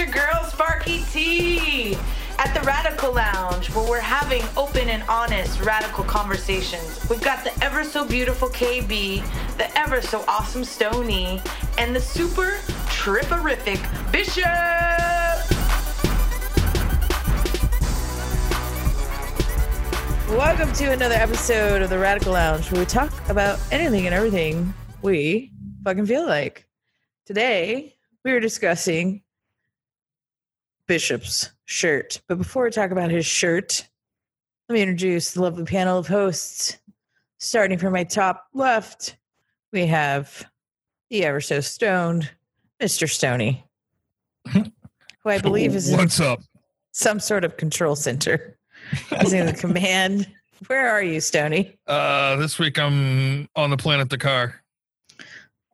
your girl Sparki-T at the Radical Lounge where we're having open and honest radical conversations. We've got the ever so beautiful KB, the ever so awesome Stony, and the super tripperific Bishop. Welcome to another episode of the Radical Lounge where we talk about anything and everything we fucking feel like. Today, we were discussing Bishop's shirt. But before we talk about his shirt, let me introduce the lovely panel of hosts. Starting from my top left, we have the ever so stoned Mr. Stony, who I believe is in What's up? some sort of control center. He's in the command. Where are you, Stony? Uh, this week I'm on the planet Dakar.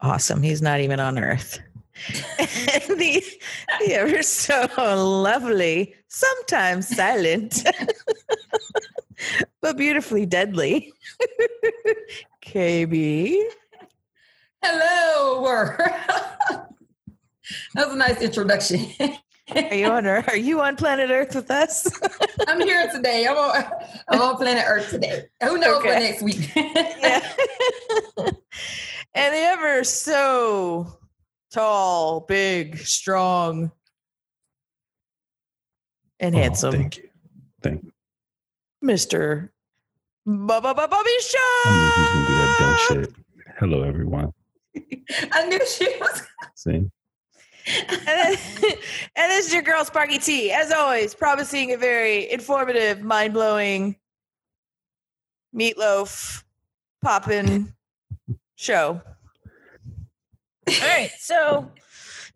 Awesome. He's not even on Earth. and the, the ever so lovely, sometimes silent, but beautifully deadly. KB. Hello. that was a nice introduction. Are you on Earth? Are you on planet Earth with us? I'm here today. I'm on, I'm on planet Earth today. Who knows Okay. for next week? yeah. and the ever so tall, big, strong, and Oh, handsome thank you. Thank you. Mr. Bubba Bubba I knew he was gonna do that dumb shit. Hello, everyone. I knew she was. And, See, and this is your girl Sparki-T. As always, promising a very informative, mind blowing, meatloaf poppin' show. All right, so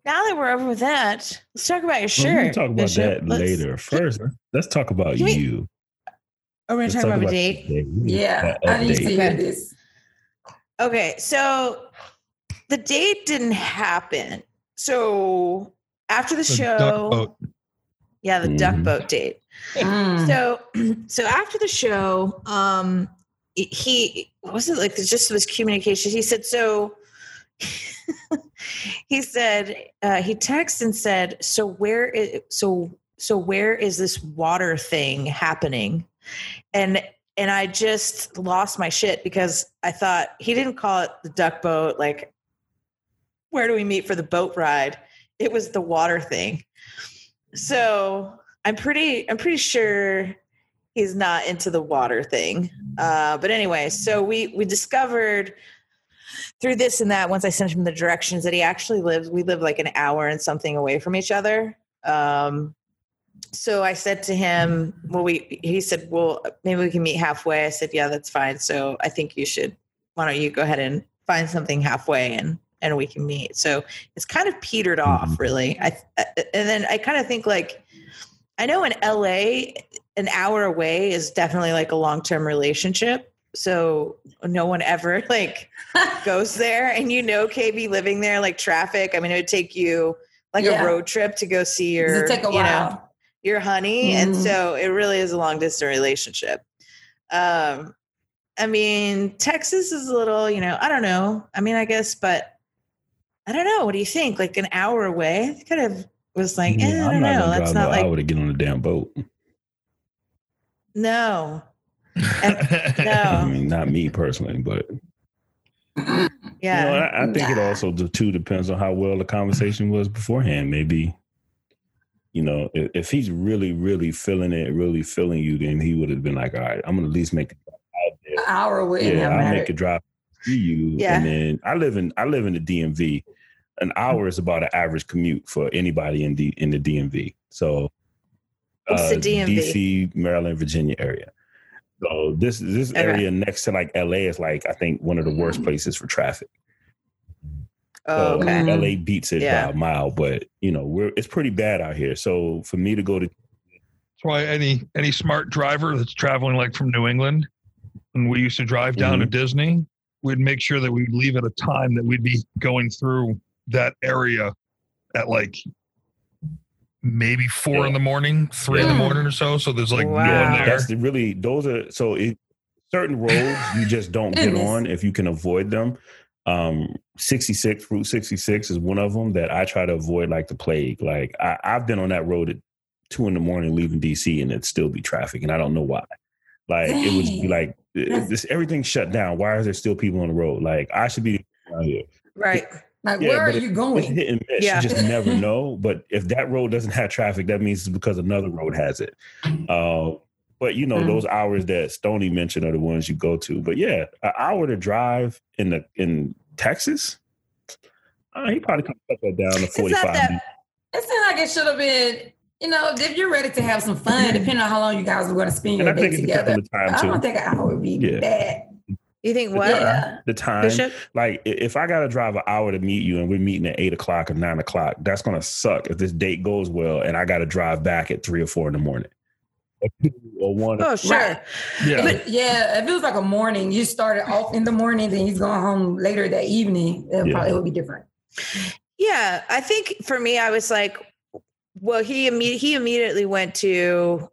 now that we're over with that, let's talk about your Well, shirt. we can talk about that Let's- later. First, let's talk about Can we- you. Are we Let's going to talk about a the date? day. Yeah, that I need to update. hear this. Okay, so the date didn't happen. So after the, The show, yeah, the duck Mhm. boat date. Mm. So, so after the show, um, he wasn't like it just was communication. He said so. he said uh, he texted and said, "So where is so so where is this water thing happening?" And and I just lost my shit because I thought he didn't call it the duck boat. Like, where do we meet for the boat ride? It was the water thing. So I'm pretty I'm pretty sure he's not into the water thing. Uh, but anyway, so we we discovered through this and that once I sent him the directions that he actually lives. We live like an hour and something away from each other. Um, so I said to him, "Well, we." He said, "Well, maybe we can meet halfway." I said, "Yeah, that's fine." So I think you should. Why don't you go ahead and find something halfway and and we can meet. So it's kind of petered off, Mhm. really. I and then I kind of think like I know in LA, an hour away is definitely like a long term relationship. So no one ever like goes there, and you know, KB living there, like traffic. I mean, it would take you like Yeah. a road trip to go see your, it take a you know, your honey, and Mhm. so it really is a long distance relationship. Um, I mean, Texas is a little, you know, I don't know. I mean, I guess, but I don't know. What do you think? Like an hour away? I kind of was like, eh, Yeah, I don't know. gonna That's drive not no like hour to get on a damn boat. no, I no, mean, not me personally, but yeah. you know, I, I think it also the too depends on how well the conversation was beforehand. Maybe, you know, if, if he's really, really feeling it, really feeling you, then he would have been like, "All right, I'm gonna at least make it out there." An hour wouldn't yeah, have I'll mattered. make a drive to you. Yeah. And then I live in I live in the DMV. An hour is about an average commute for anybody in the in the DMV. So uh, What's the DMV? DC, Maryland, Virginia area. So this this Okay. area next to like LA is like I think one of the worst places for traffic. oh, So okay. Mm. LA beats it Yeah. by a mile, but you know, we're it's pretty bad out here. So for me to go to That's why any any smart driver that's traveling like from New England, when we used to drive down to Disney, we'd make sure that we'd leave at a time that we'd be going through that area at like maybe four in the morning, three in the morning or so. So there's like Wow. no one there. that's the, really those are so it, certain roads you just don't get on if you can avoid them. Um, 66 Route 66 is one of them that I try to avoid like the plague. Like I, I've been on that road at two in the morning leaving DC and it'd still be traffic, and I don't know why. Like it would be like it- this everything's shut down. Why is there still people on the road? Like I should be around here. Right. Like, Yeah, where are but it- you It's going? hit and miss. Yeah. You just never know. But if that road doesn't have traffic, that means it's because another road has it. Uh, but you know, Mm. those hours that Stony mentioned are the ones you go to. But yeah, an hour to drive in the in Texas, uh, he probably could cut that down to It's forty not five. that It seemed like it should have been, you know, if you're ready to have some fun, depending on how long you guys were going to spend your day together. time I don't think an hour would be Yeah. bad. You think what? Yeah. The time, Bishop? like if I got to drive an hour to meet you and we're meeting at eight o'clock or nine o'clock, that's gonna suck if this date goes well and I got to drive back at three or four in the morning, or two or one. Oh, sure. Right. Yeah. But yeah, if it was like a morning, you started off in the morning, then he's going home later that evening, it, Yeah. probably, would be different. Yeah, I think for me, I was like, well, he imme- he immediately went to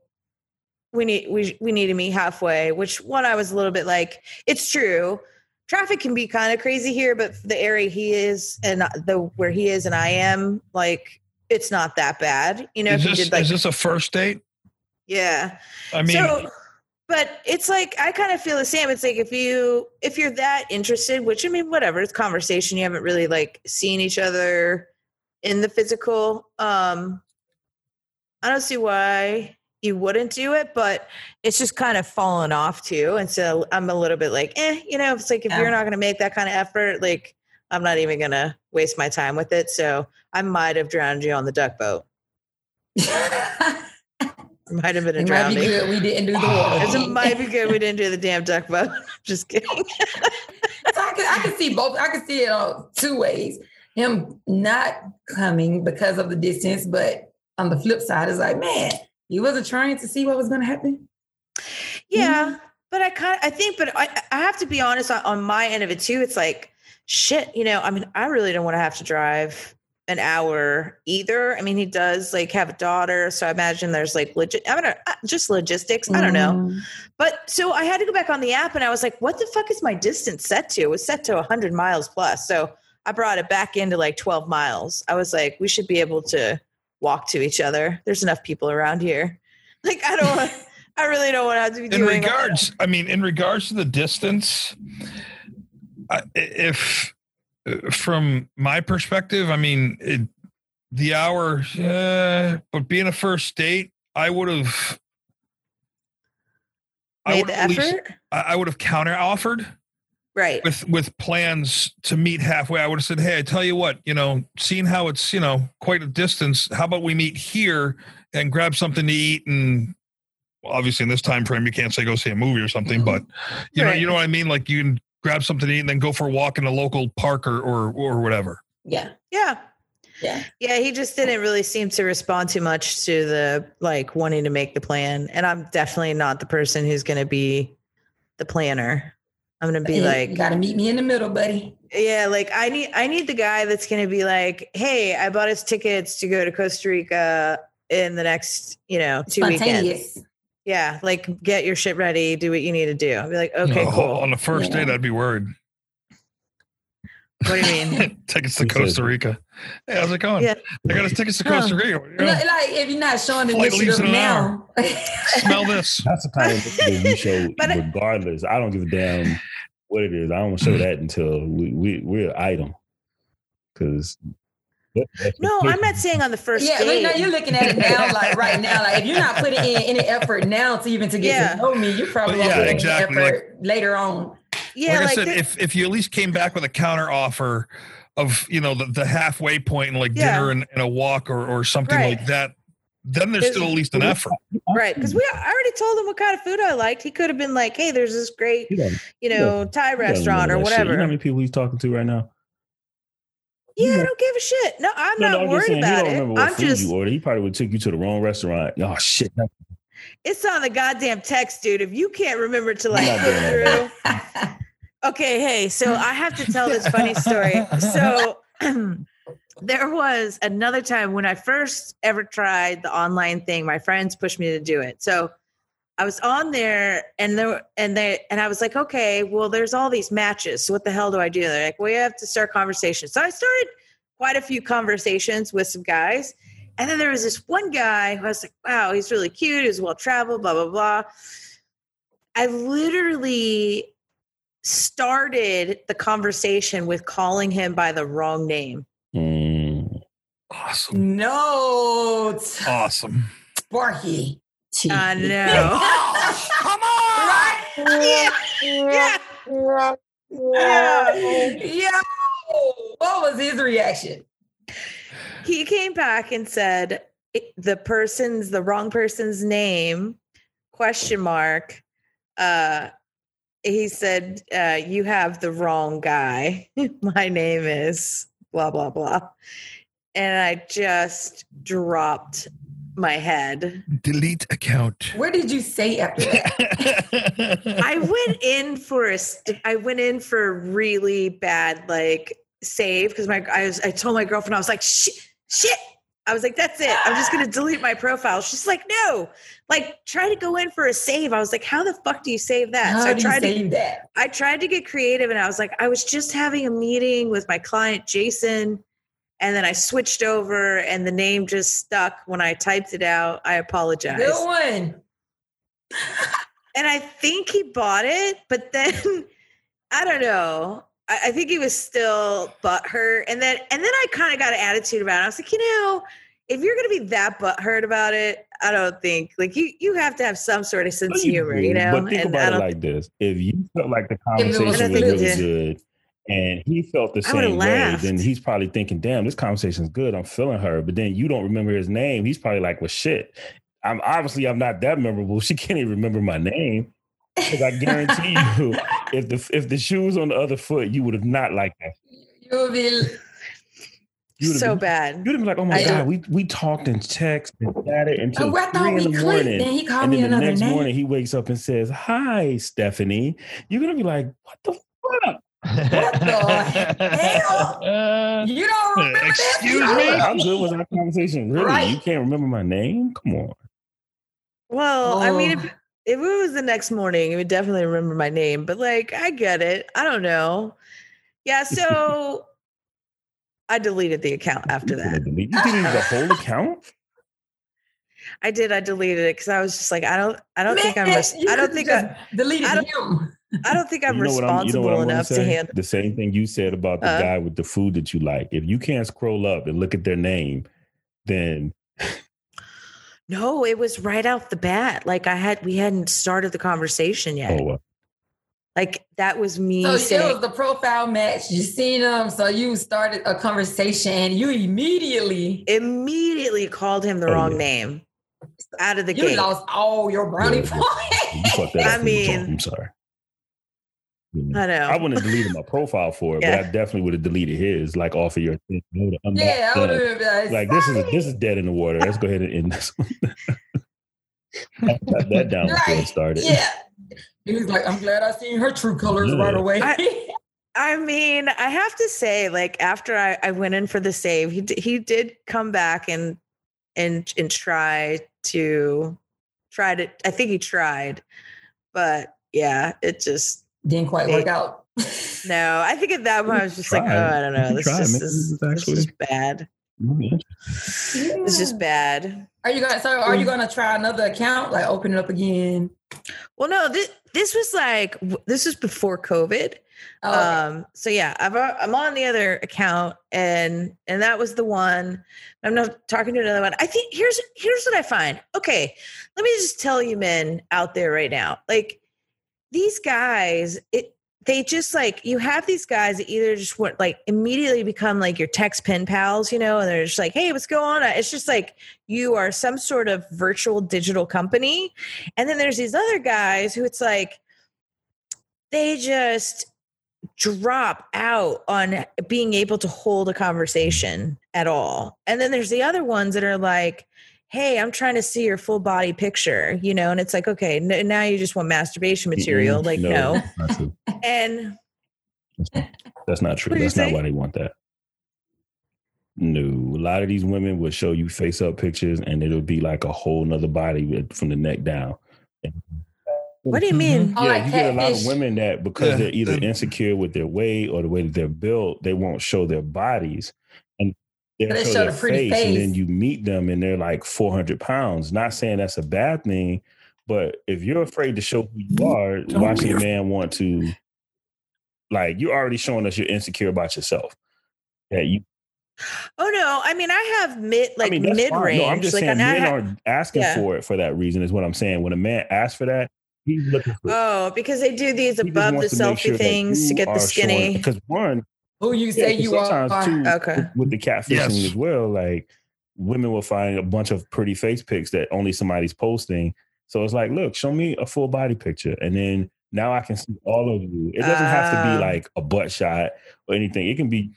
we need we we need to meet halfway. Which one I was a little bit like, it's true. Traffic can be kind of crazy here, but the area he is and the where he is and I am, like, it's not that bad. You know, is if this did like, is this a first date? yeah. I mean, so, but it's like I kind of feel the same. It's like if you if you're that interested, which I mean, whatever, it's conversation. You haven't really like seen each other in the physical. Um, I don't see why you wouldn't do it, but it's just kind of fallen off too. And so I'm a little bit like, eh, you know, it's like if Yeah. you're not going to make that kind of effort, like I'm not even going to waste my time with it. So I might have drowned you on the duck boat. Might have been a drowning. might be good. We didn't do the water. It might be good we didn't do the damn duck boat. Just kidding. So I can I can see both. I can see it on two ways. Him not coming because of the distance, but on the flip side, it's like, man, he wasn't trying to see what was going to happen. Yeah, but I kind of I think, but I I have to be honest on, on my end of it too. It's like shit. You know, I mean, I really don't want to have to drive an hour either. I mean, he does like have a daughter, so I imagine there's like legit. I don't know, uh, just logistics. I don't know. Mm. But so I had to go back on the app, and I was like, what the fuck is my distance set to? It was set to 100 miles plus. So I brought it back into like 12 miles. I was like, we should be able to walk to each other. There's enough people around here. Like, I don't want. I really don't want to have to be doing. in regards i mean in regards to the distance I- if from my perspective i mean it, the hour uh, but being a first date i would have I made would least- I would have counter offered Right. with with plans to meet halfway. I would have said, "Hey, I tell you what, you know, seeing how it's you know quite a distance, how about we meet here and grab something to eat and." well, Obviously, in this time frame, you can't say go see a movie or something, mm-hmm. but you know, you know what I mean. Like you can grab something to eat and then go for a walk in a local park or or, or whatever. Yeah, Yeah. yeah. Yeah. He just didn't really seem to respond too much to the like wanting to make the plan. And I'm definitely not the person who's going to be the planner. I'm going to be You- like, you got to meet me in the middle, buddy. yeah, like I need, I need the guy that's going to be like, Hey, I bought us tickets to go to Costa Rica in the next, you know, two weekends. Yeah. Like get your shit ready. Do what you need to do. I'll be like, okay, Oh, cool. On the first Yeah. date, I'd be worried. What do you mean? tickets to Costa Rica. Hey, how's it going? Yeah. I got us tickets to Huh. Costa Rica. You You know, know, like if you're not showing Flight leaves initiative in now, smell this. That's the kind of initiative we show But I- regardless. I don't give a damn what it is. I don't show that until we, we we're an item. Because No, I'm not saying on the first yeah, date. now you're looking at it now, like right now. Like if you're not putting in any effort now to even to get Yeah. to know me, you probably But yeah, put any exactly, effort later on. yeah, like, I said, the- if if you at least came back with a counter offer of you know the, the halfway point and like Yeah. dinner and, and a walk or or something Right. like that, then there's There's- still at least an effort. Right, because we I already told him what kind of food I liked. He could have been like, "Hey, there's this great, you don't, you know, Thai restaurant or remember shit. whatever." You know how many people he's talking to right now? yeah, I don't give a shit. No, I'm No, not no, I'm just worried saying, about don't it. remember what I'm food just, you ordered. He probably would take you to the wrong restaurant. Oh shit! it's on the goddamn text, dude. If you can't remember to like not put doing through, okay, hey, so I have to tell this funny story. So there was another time when I first ever tried the online thing. My friends pushed me to do it. So I was on there and there and they and I was like, okay, well, there's all these matches. So what the hell do I do? They're like, well, you have to start conversations. So I started quite a few conversations with some guys. And then there was this one guy who I was like, wow, he's really cute, he's well traveled, blah, blah, blah. I literally started the conversation with calling him by the wrong name. Awesome. No, Awesome. Sparky. I know. Come on. yeah. Yeah. Yeah. Yo, what was his reaction? He came back and said the person's the wrong person's name question mark uh he said uh you have the wrong guy my name is blah blah blah and i just dropped my head Delete account. Where did you say after that? I went in for a st- I went in for a really bad like save because my I was I told my girlfriend I was like shit shit I was like that's it I'm just gonna delete my profile. She's like no like try to go in for a save. I was like how the fuck do you save that? How so I do you tried to save that? I tried to get creative and I was like I was just having a meeting with my client Jason and then I switched over and the name just stuck when I typed it out. I apologize Good one. and I think he bought it, but then I don't know. I, I think he was still butthurt, and then and then I kind of got an attitude about it. I was like, you know, if you're gonna be that butthurt about it, I don't think like you you have to have some sort of sense of humor, you know. But think and about it like this: if you felt like the If was conversation was really really good. Good, and he felt the same way, then he's probably thinking, "Damn, this conversation's good. I'm feeling her." But then you don't remember his name. He's probably like, "Well, shit. I'm obviously I'm not that memorable. She can't even remember my name." Because I guarantee you, if the if the shoe was on the other foot, you would have not liked that. You'll be You would've so been- bad. You'd have been like, "Oh my I- god, we we talked and text and chatted until Oh, I three in the morning." Then he called and me then the another next name. morning he wakes up and says, "Hi, Stephanie." You're gonna be like, "What the fuck?" Hell? You don't remember? Excuse You me? How good was our conversation? Really? Right. You can't remember my name? Come on. Well, I mean, Oh. if if it was the next morning, it would definitely remember my name. But like, I get it. I don't know. Yeah, so I deleted the account after You that. deleted you deleted the whole account? I did. I deleted it because I was just like, I don't. I don't think I'm. Res- I don't could've think. just I, deleted I don't- him. I don't think I'm You know what I'm- you know responsible what I'm gonna enough to say? handle. The same thing you said about the Uh. guy with the food that you like. If you can't scroll up and look at their name, then No, it was right out the bat. Like I had, we hadn't started the conversation yet. oh well. Like that was me So it was the profile match. You seen him, so you started a conversation, and you immediately immediately called him the Oh, wrong yeah. name out of the game. you gate. lost all your brownie Yeah, yeah. points. You fucked that I up. from the jump. mean- I'm sorry. I know. I wouldn't have deleted my profile for it, Yeah. but I definitely would have deleted his, like off of your thing. I would've unlocked yeah, I would have been like, like this is this is dead in the water. Let's go ahead and end this one. I that down before it started. Yeah. He was like, I'm glad I seen her true colors Yeah. right away. I- I mean, I have to say, like after I, I went in for the save, he d- he did come back and and and try to try to. I think he tried, but yeah, it just Didn't quite work out. no. I think at that point I was just like, oh, I don't know. You This tried, just man. is, This is this is bad. Mm, It's just bad. Are you gonna so are you gonna try another account? Like open it up again? Well, no, this this was like this was before COVID. Oh, okay. um so yeah i've i'm on the other account and and that was the one i'm not talking to another one i think here's here's what i find okay let me just tell you men out there right now like these guys it they just like you have these guys that either just want like immediately become like your text pen pals you know and they're just like hey what's going on uh, it's just like you are some sort of virtual digital company and then there's these other guys who it's like they just drop out on being able to hold a conversation at all. And then there's the other ones that are like, hey, I'm trying to see your full body picture, you know, and it's like, okay, n- now you just want masturbation material. Mm-mm. Like, no. that's not. And That's not true. What'd That's not say? why they want that. No, a lot of these women will show you face up pictures, and it'll be like a whole nother body uh, from the neck down. What do you mm-hmm. mean? Oh, Yeah, like you get a lot of women that because Yeah, they're either insecure with their weight or the way that they're built, they won't show their bodies, and they'll They show, show their the pretty face, and then you meet them and they're like four hundred pounds. Not saying that's a bad thing, but if you're afraid to show who you are, Don't why should a man want to? Like you're already showing us you're insecure about yourself. Yeah, you. Oh no, I mean I have mid like I mean, mid range. No, I'm just like saying men ha- aren't asking Yeah. for it for that reason. Is what I'm saying. When a man asks for that, he's looking for. Oh, because they do these above the wants to make selfie sure things to get the are showing- skinny. Because one, Who you Yeah, say 'cause you are? too, Okay. with, with the catfishing Yes. as well, like women will find a bunch of pretty face pics that only somebody's posting. So it's like, look, show me a full body picture, and then now I can see all of you. It doesn't have to Ah. be like a butt shot or anything. It can be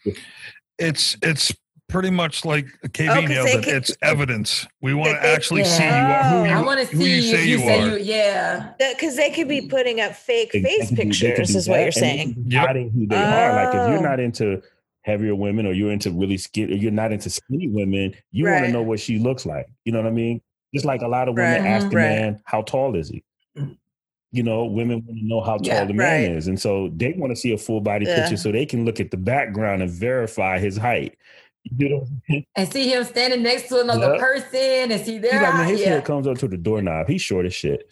It's it's pretty much like Oh, KB 'cause nailed it. can- It's evidence. We want to actually Yeah. see you are who Oh. you, I want to who see you say if you you say are. you. Yeah. Because they could be mm. putting up fake they- they face they pictures, do is what you're saying. can Yep. hiding who they are. Like if Oh. you're not into heavier women or you're into really skinny, you're not into skinny women. You want to know what she looks like. You know what I mean? Just like a lot of women Right. ask the Right. man, "How tall is he?" You know, women want to know how tall Yeah, the man right. is, and so they want to see a full body Yeah. picture so they can look at the background and verify his height. You know, I'm? And see him standing next to another Yep. person and see He's their like, man, his Yeah. head comes up to the doorknob. He's short as shit.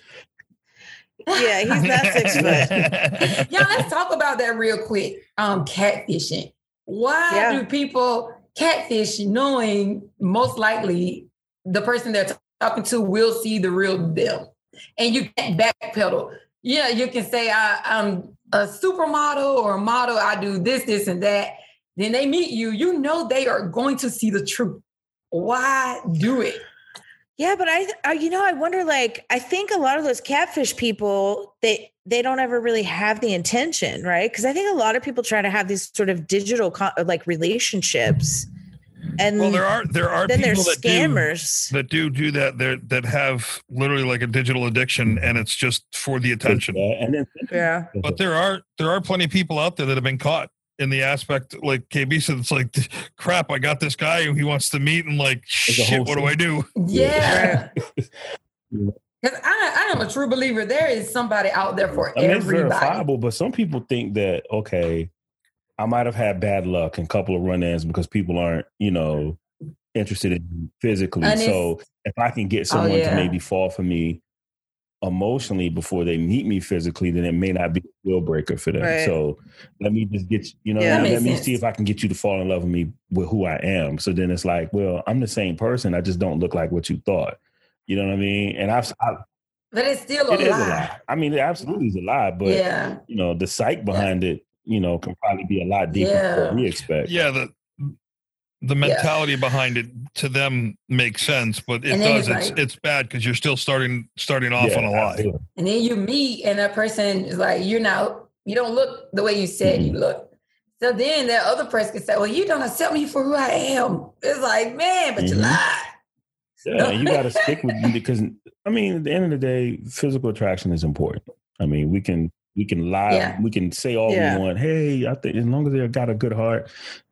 Yeah, he's not six foot. yeah, let's talk about that real quick. Um, catfishing. Why Yeah. do people catfish knowing most likely the person they're talking to will see the real them? And you can't backpedal. Yeah, you can say I, I'm a supermodel or a model, I do this, this, and that. Then they meet you, you know they are going to see the truth. Why do it? Yeah, but I, I, you know, I wonder. Like, I think a lot of those catfish people, they they don't ever really have the intention, right? Because I think a lot of people try to have these sort of digital, co- like relationships, and well, there are there are then people there's that do scammers. that do do that there that have literally like a digital addiction and it's just for the attention. And then yeah, But there are there are plenty of people out there that have been caught in the aspect like KB said. It's like crap. I got this guy who he wants to meet, and like shit. whole What do I do? Yeah. Because I, I am a true believer. There is somebody out there for I mean, it's everybody. verifiable, but some people think that okay, I might have had bad luck and a couple of run-ins because people aren't, you know, interested in physically. And so if I can get Oh, someone yeah. to maybe fall for me emotionally before they meet me physically, then it may not be a deal breaker for them. Right. So let me just get you, you know, Yeah. Let me sense. see if I can get you to fall in love with me with who I am. So then it's like, well, I'm the same person. I just don't look like what you thought. You know what I mean? And I've, I, but it's still a it is a lie. lie. I mean, it absolutely is a lie, but yeah. you know, the psych behind it, you know, can probably be a lot deeper than Yeah. what we expect. Yeah, the the mentality behind it to them makes sense, but it does. it's It's like- it's bad because you're still starting starting off Yeah, on a lie. And then you meet, and that person is like, "You're not. You don't look the way you said Mm-hmm. you look." So then that other person can say, "Well, you don't accept me for who I am." It's like, man, but you Mhm. lied. Yeah, you got to stick with me because I mean, at the end of the day, physical attraction is important. I mean, we can we can lie, Yeah. we can say all Yeah. we want. Hey, I think as long as they got a good heart,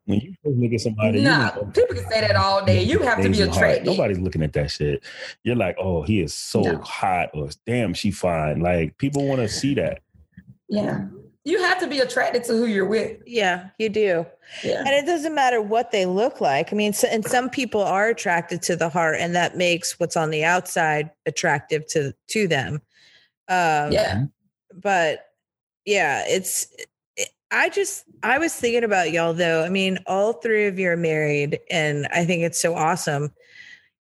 when you first look at somebody, you Nah, know, people can say that all day. You have to be amazing heart. attracted. Nobody's looking at that shit. You're like, oh, he is so No. hot, or damn, she fine. Like people want to see that. Yeah, you have to be attracted to who you're with. yeah, you do. Yeah, And it doesn't matter what they look like. I mean, so, and some people are attracted to the heart, and that makes what's on the outside attractive to to them. Um, yeah. but yeah, it's. I just I was thinking about y'all though. I mean, all three of you are married, and I think it's so awesome.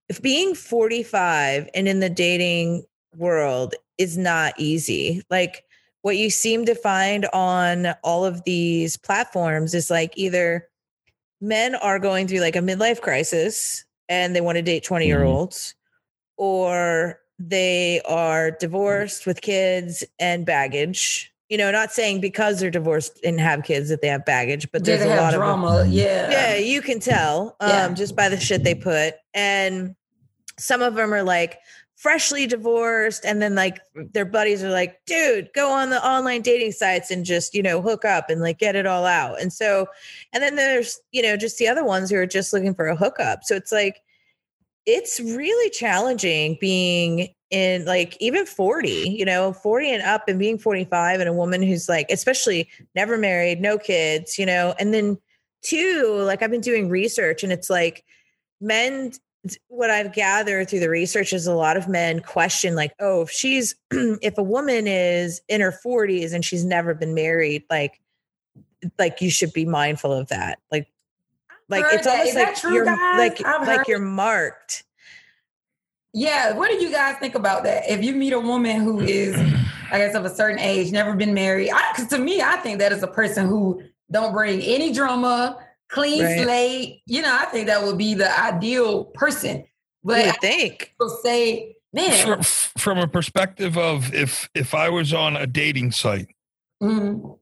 If being forty five and in the dating world is not easy, like what you seem to find on all of these platforms is like either men are going through like a midlife crisis and they want to date mm-hmm. 20 year olds or they are mm-hmm. divorced with kids and baggage you know not saying because they're divorced and have kids that they have baggage but there's they a lot of drama? Yeah, yeah, you can tell um, Yeah. just by the shit they put. And some of them are like freshly divorced, and then like their buddies are like, dude, go on the online dating sites and just, you know, hook up and like get it all out. And so, and then there's, you know, just the other ones who are just looking for a hookup. So it's like, it's really challenging being in like even 40 you know 40 and up and being 45 and a woman who's like especially never married no kids you know and then two like i've been doing research and it's like men what i've gathered through the research is a lot of men question like oh if she's if a woman is in her 40s and she's never been married like like you should be mindful of that. Like like Heard it's that. almost Is like true, you're guys? like I've like you're marked Yeah, what do you guys think about that? If you meet a woman who is, I guess, of a certain age, never been married, because to me, I think that is a person who don't bring any drama, clean Right. slate. You know, I think that would be the ideal person. But would think people say, man, From, from a perspective of if if I was on a dating site mhm,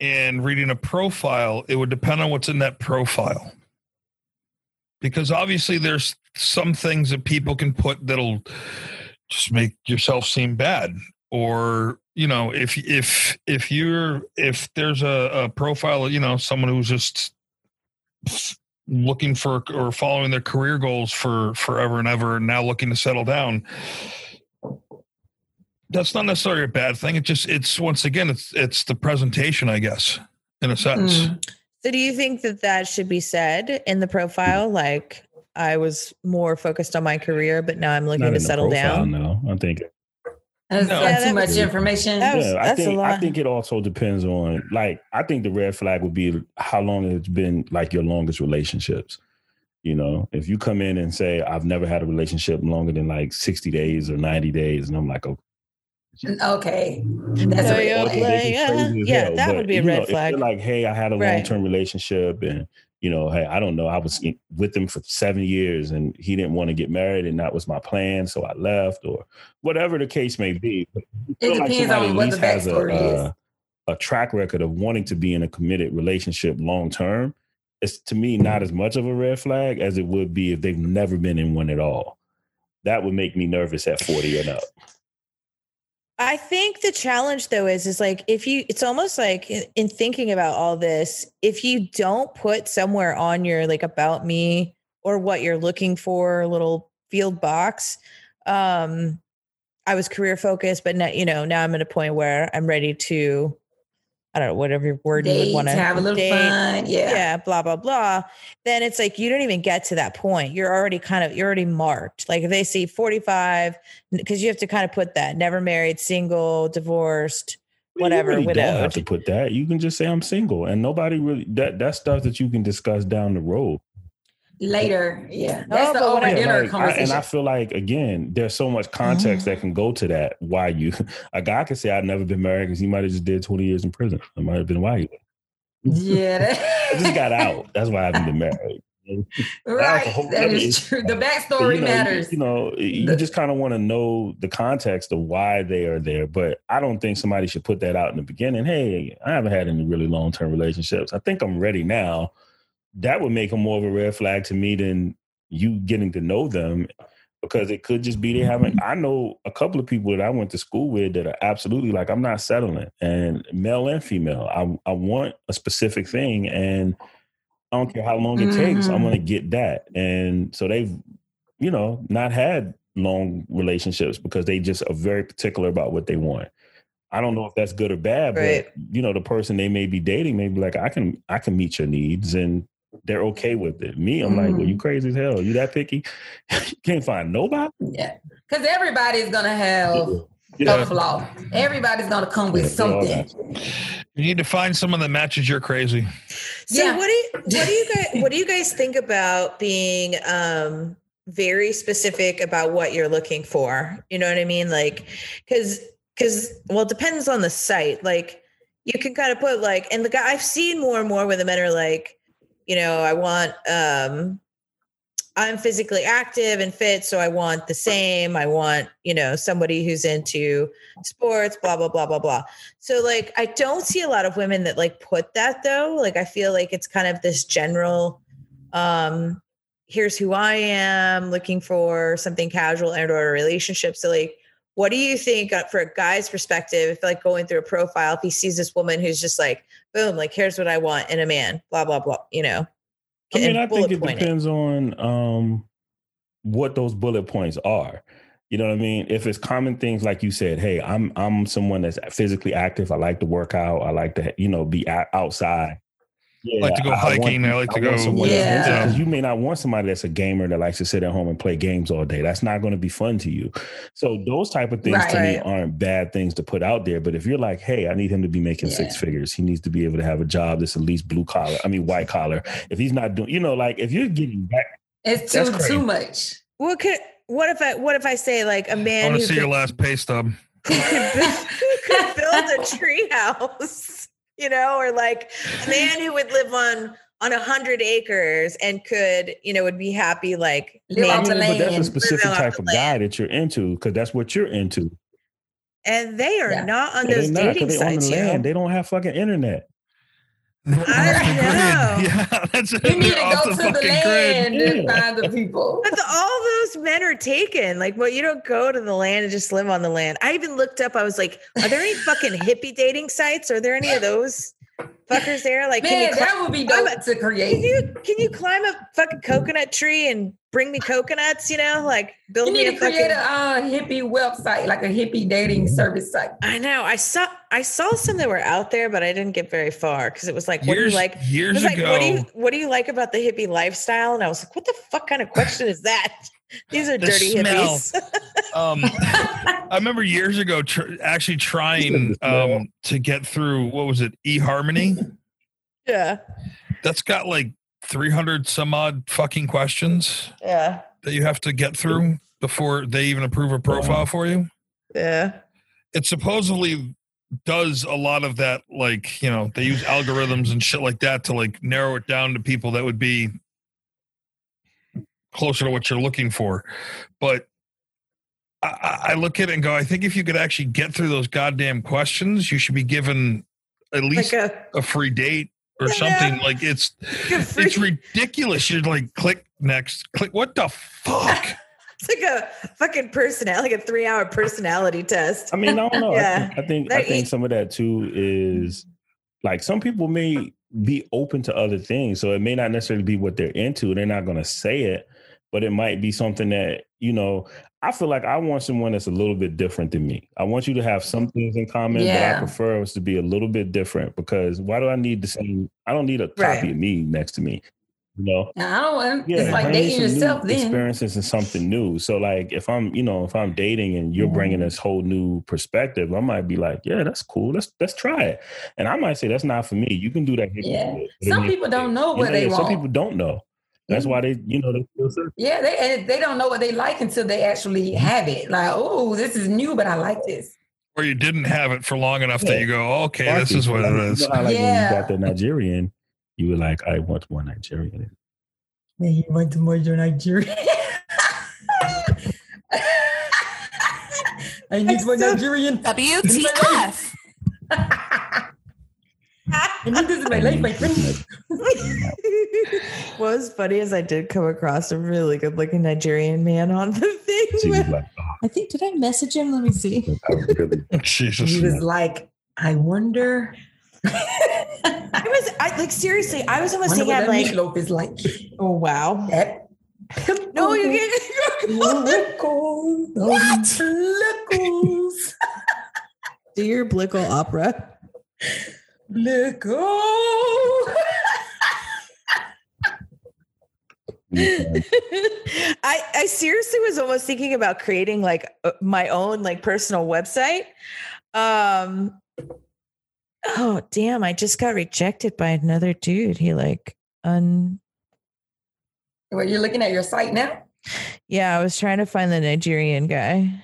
and reading a profile, it would depend on what's in that profile. Because obviously there's some things that people can put that'll just make yourself seem bad. Or, you know, if if if you're if there's a, a profile, you know, someone who's just looking for or following their career goals for forever and ever and now looking to settle down that's not necessarily a bad thing. It just it's once again it's it's the presentation, I guess, in a sense. mm. So do you think that that should be said in the profile? Like I was more focused on my career, but now I'm looking Not to in the settle profile, down. No, I think That's, No. that's Yeah, too that much was- information. that was- yeah, I that's a think I think it also depends on like I think the red flag would be how long it's been like your longest relationships. You know, if you come in and say I've never had a relationship longer than like sixty days or ninety days, and I'm like, okay, okay, that's So a you're red okay, flag. like, this yeah, crazy yeah, hell. that But, would be a red know, if flag. you're like, hey, I had a Right. long term relationship, and you know, hey, I don't know, I was with him for seven years, and he didn't want to get married, and that was my plan, so I left, or whatever the case may be. But you It feel like on at what least the has a, is. uh, a track record of wanting to be in a committed relationship long term. It's to me not as much of a red flag as it would be if they've never been in one at all. That would make me nervous at 40 and up. I think the challenge though is is like if you it's almost like in, in thinking about all this, if you don't put somewhere on your like about me or what you're looking for little field box, um I was career focused, but now you know, now I'm at a point where I'm ready to I don't know, whatever word you would want to have a little fun. Yeah. yeah, blah blah blah. Then it's like you don't even get to that point. You're already kind of you're already marked. Like if they see 45, because you have to kind of put that never married, single, divorced, whatever, you really don't have to put that. You can just say I'm single, and nobody really that that's stuff that you can discuss down the road. Later. Yeah. That's the over I- dinner like, I, and I feel like again, there's so much context that can go to that. Why you a guy could say I've never been married because he might have just did 20 years in prison. It might have been why he yeah. I just got out. That's why I haven't been married. right. That other is true. The uh, backstory you know, matters. You know, you The- just kind of want to know the context of why they are there. But I don't think somebody should put that out in the beginning. Hey, I haven't had any really long term relationships. I think I'm ready now. That would make them more of a red flag to me than you getting to know them because it could just be they haven't. I know a couple of people that I went to school with that are absolutely like, I'm not settling, and male and female. I, I want a specific thing, and I don't care how long it takes. I'm Mhm. going to get that. And so they've, you know, not had long relationships because they just are very particular about what they want. I don't know if that's good or bad, Right. but you know, the person they may be dating may be like, I can, I can meet your needs, and they're okay with it. Me, I'm like, well, you crazy as hell. You that picky? you can't find nobody. Yeah. Because everybody's going to have Yeah. a flaw. Everybody's going to come with Yeah, something. You need to find someone that matches your crazy. So Yeah. what do you what do you guys what do you guys think about being um very specific about what you're looking for? You know what I mean? Like cuz cuz well it depends on the site. Like you can kind of put like and the guy I've seen more and more where the men are like, you know, I want um I'm physically active and fit, so I want the same. I want, you know, somebody who's into sports, blah, blah, blah, blah, blah. So like I don't see a lot of women that like put that though. Like I feel like it's kind of this general um here's who I am, looking for something casual and or a relationship. So like what do you think uh, for a guy's perspective if like going through a profile if he sees this woman who's just like boom like here's what I want in a man blah blah blah you know I mean, I think it depends on um what those bullet points are. You know what I mean? If it's common things like you said, hey, I'm I'm someone that's physically active. I like to work out. I like to you know be outside. Yeah, like to go hiking. I, want, I like to I go. Yeah. Because you may not want somebody that's a gamer that likes to sit at home and play games all day. That's not going to be fun to you. So those type of things Right. to me aren't bad things to put out there. But if you're like, hey, I need him to be making Yeah. six figures. He needs to be able to have a job that's at least blue collar. I mean, white collar. If he's not doing, you know, like if you're getting back, It's too crazy. too much. What could what if I what if I say like a man I want to see could, your last pay stub. who could build, who could build a treehouse, you know, or like a man who would live on on a hundred acres and could, you know, would be happy like Live off the maybe- but that's a specific type of guy that you're into because that's what you're into. and they are Yeah. not on Yeah, those they're not, 'cause dating they on the sites. land. They don't have fucking internet. They're off the know. Yeah, that's it. You need to go the to the fucking land grid. and find the people. But the, all those men are taken. Like, well, you don't go to the land and just live on the land. I even looked up. I was like, are there any fucking hippie dating sites? Are there any of those fuckers there? Like, can you Man, that would be I'm dope a- to can you can you climb a fucking coconut tree and bring me coconuts? You know, like build You me need a to create fucking. a uh, hippie website, like a hippie dating service site. I know. I saw I saw some that were out there, but I didn't get very far because it was like, what do you like? Years was like, ago, what do you what do you like about the hippie lifestyle? And I was like, what the fuck kind of question is that? These are The dirty smell. hippies. um, I remember years ago tr- actually trying um, to get through what was it, eHarmony? yeah. That's got like 300 some odd fucking questions Yeah. that you have to get through before they even approve a profile for you. Yeah. It supposedly does a lot of that, like, you know, they use algorithms and shit like that to like narrow it down to people that would be closer to what you're looking for. But I- I, I look at it and go, I think if you could actually get through those goddamn questions, you should be given at least Like a, a free date or Yeah. something. Like it's like a free, it's ridiculous. You're like click next, click. What the fuck? it's like a fucking personality, like a three hour personality test. I mean, I don't know. Yeah. I think I think, I think some of that too is like some people may be open to other things, so it may not necessarily be what they're into. They're not going to say it, but it might be something that you know. I feel like I want someone that's a little bit different than me. I want you to have some things in common, but I prefer us to be a little bit different because why do I need the same? I don't need a copy Right. of me next to me. You know, Now, I don't want. yeah, it's like dating yourself. Then experiences and something new. So like if I'm, you know, if I'm dating and you're bringing Mm-hmm. this whole new perspective, I might be like, yeah, that's cool. Let's let's try it. And I might say that's not for me. You can do that. Yeah. shit, but it Some people don't know You what they yeah, Some people don't know. That's why they, you know, they feel certain. yeah, they and they don't know what they like until they actually mm-hmm. have it. Like, oh, this is new, but I like this. Or you didn't have it for long enough that you go, "Oh, okay, this is what it is. you know how, like when Yeah. you got the Nigerian, you were like, I want more Nigerian. Man, you went to more Nigeria. I need more Nigerian. WTF. I need this in my life, my friend. what was funny is I did come across a really good looking Nigerian man on the thing. She was like, oh, I think, did I message him? Let me see. I really Jesus. He was like, I wonder. I was I like seriously, I was almost thinking I'm like, meatloaf is like. oh wow. That eh? No, you oh. can't What? Lickles. Do your Blickle opera. Lickle. I I seriously was almost thinking about creating like uh, my own like personal website. Um Oh damn, I just got rejected by another dude. He like un Well, you're looking at your site now. Yeah, I was trying to find the Nigerian guy.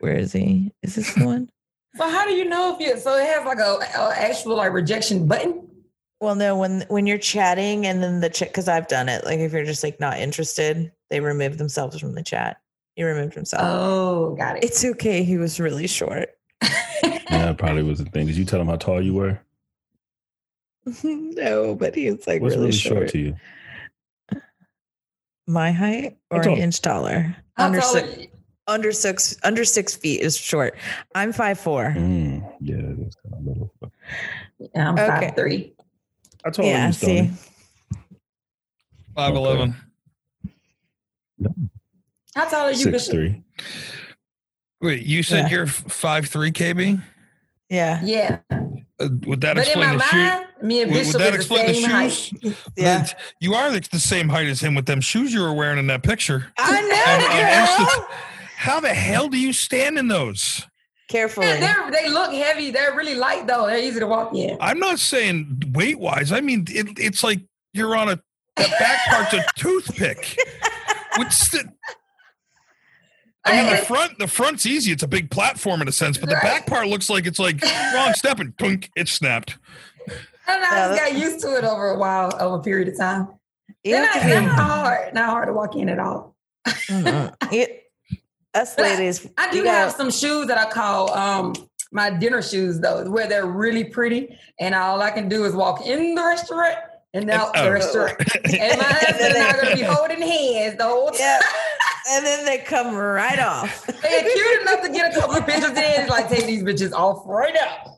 Where is he? Is this the one? So how do you know if you? So it has like a, a actual like rejection button. Well, no, when when you're chatting and then the chat because I've done it. Like if you're just like not interested, they remove themselves from the chat. He removed himself. Oh, got it. It's okay. He was really short. Yeah, that probably was the thing. Did you tell him how tall you were? no, but he was like What's really, really short. short to you? My height or an inch taller. How under tall six, are you? Under six under six feet is short. I'm five four. Mm, yeah, that's kind of little. I'm Okay. five three. I told Yeah, you, see. Stoney. Five eleven. How tall are you, Six Bishop? three. Wait, you said Yeah. you're five three, KB? Yeah. Yeah, Uh, would that but in explain my the shoe? me and Would, Bishop would that is the explain the same height. shoes? Yeah. But You are like the same height as him with them shoes you were wearing in that picture. I On- know, on girl. Insta- How the hell do you stand in those? Carefully. Yeah, they're, they look heavy. They're really light though. They're easy to walk in. I'm not saying weight wise. I mean, it, it's like you're on a the back part's a toothpick. What's the? I mean, the front the front's easy. It's a big platform in a sense, but the back part looks like it's like wrong step and tunk, it snapped. And I Yeah, just got used to it over a while, over a period of time. You not, to they're be- not hard. Not hard to walk in at all. Mm-mm. You- us But I- I do have got- some shoes that I call um my dinner shoes though, where they're really pretty, and all I can do is walk in the restaurant and out Oh. the restaurant. And my husband and I are gonna be holding hands the whole time. Yeah. and then they come right off. They're cute enough to get a couple of pictures in. Like take these bitches off right now.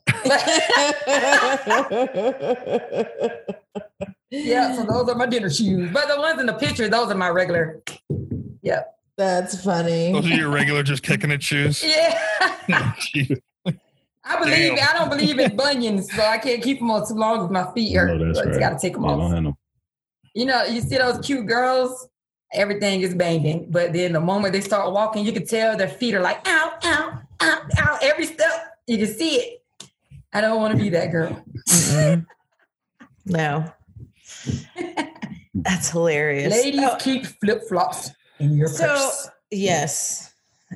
yeah, so those are my dinner shoes. But the ones in the picture, those are my regular. Yep. That's funny. Those are your regular just kicking it shoes. Yeah. Oh, I believe Damn. I don't believe in bunions, so I can't keep them on too long if my feet hurt. No, that's so right. got to take them Yeah, off. don't have no You know, you see those cute girls, everything is banging. But then the moment they start walking, you can tell their feet are like, ow, ow, ow, ow. Every step, you can see it. I don't want to be that girl. No. That's hilarious. Ladies, Oh, keep flip flops in your So- purse. yes.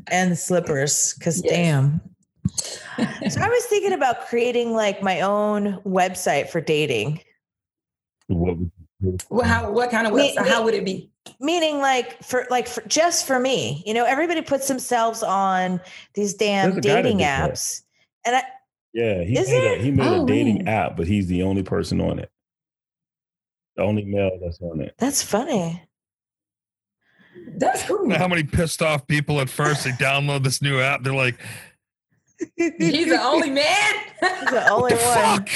And slippers, because Yes. damn. So I was thinking about creating like my own website for dating. What would you do? Well, how, what kind of Me- website? How would it be? Meaning like for like for just for me. You know, everybody puts themselves on these damn There's a guy that dating did that. apps. And I Yeah, he Is made, a, he made Oh, a dating man. app, but he's the only person on it. The only male that's on it. that's funny. That's cool. How many pissed off people at first they download this new app? They're like, He's the only man. He's the "What only the one. fuck?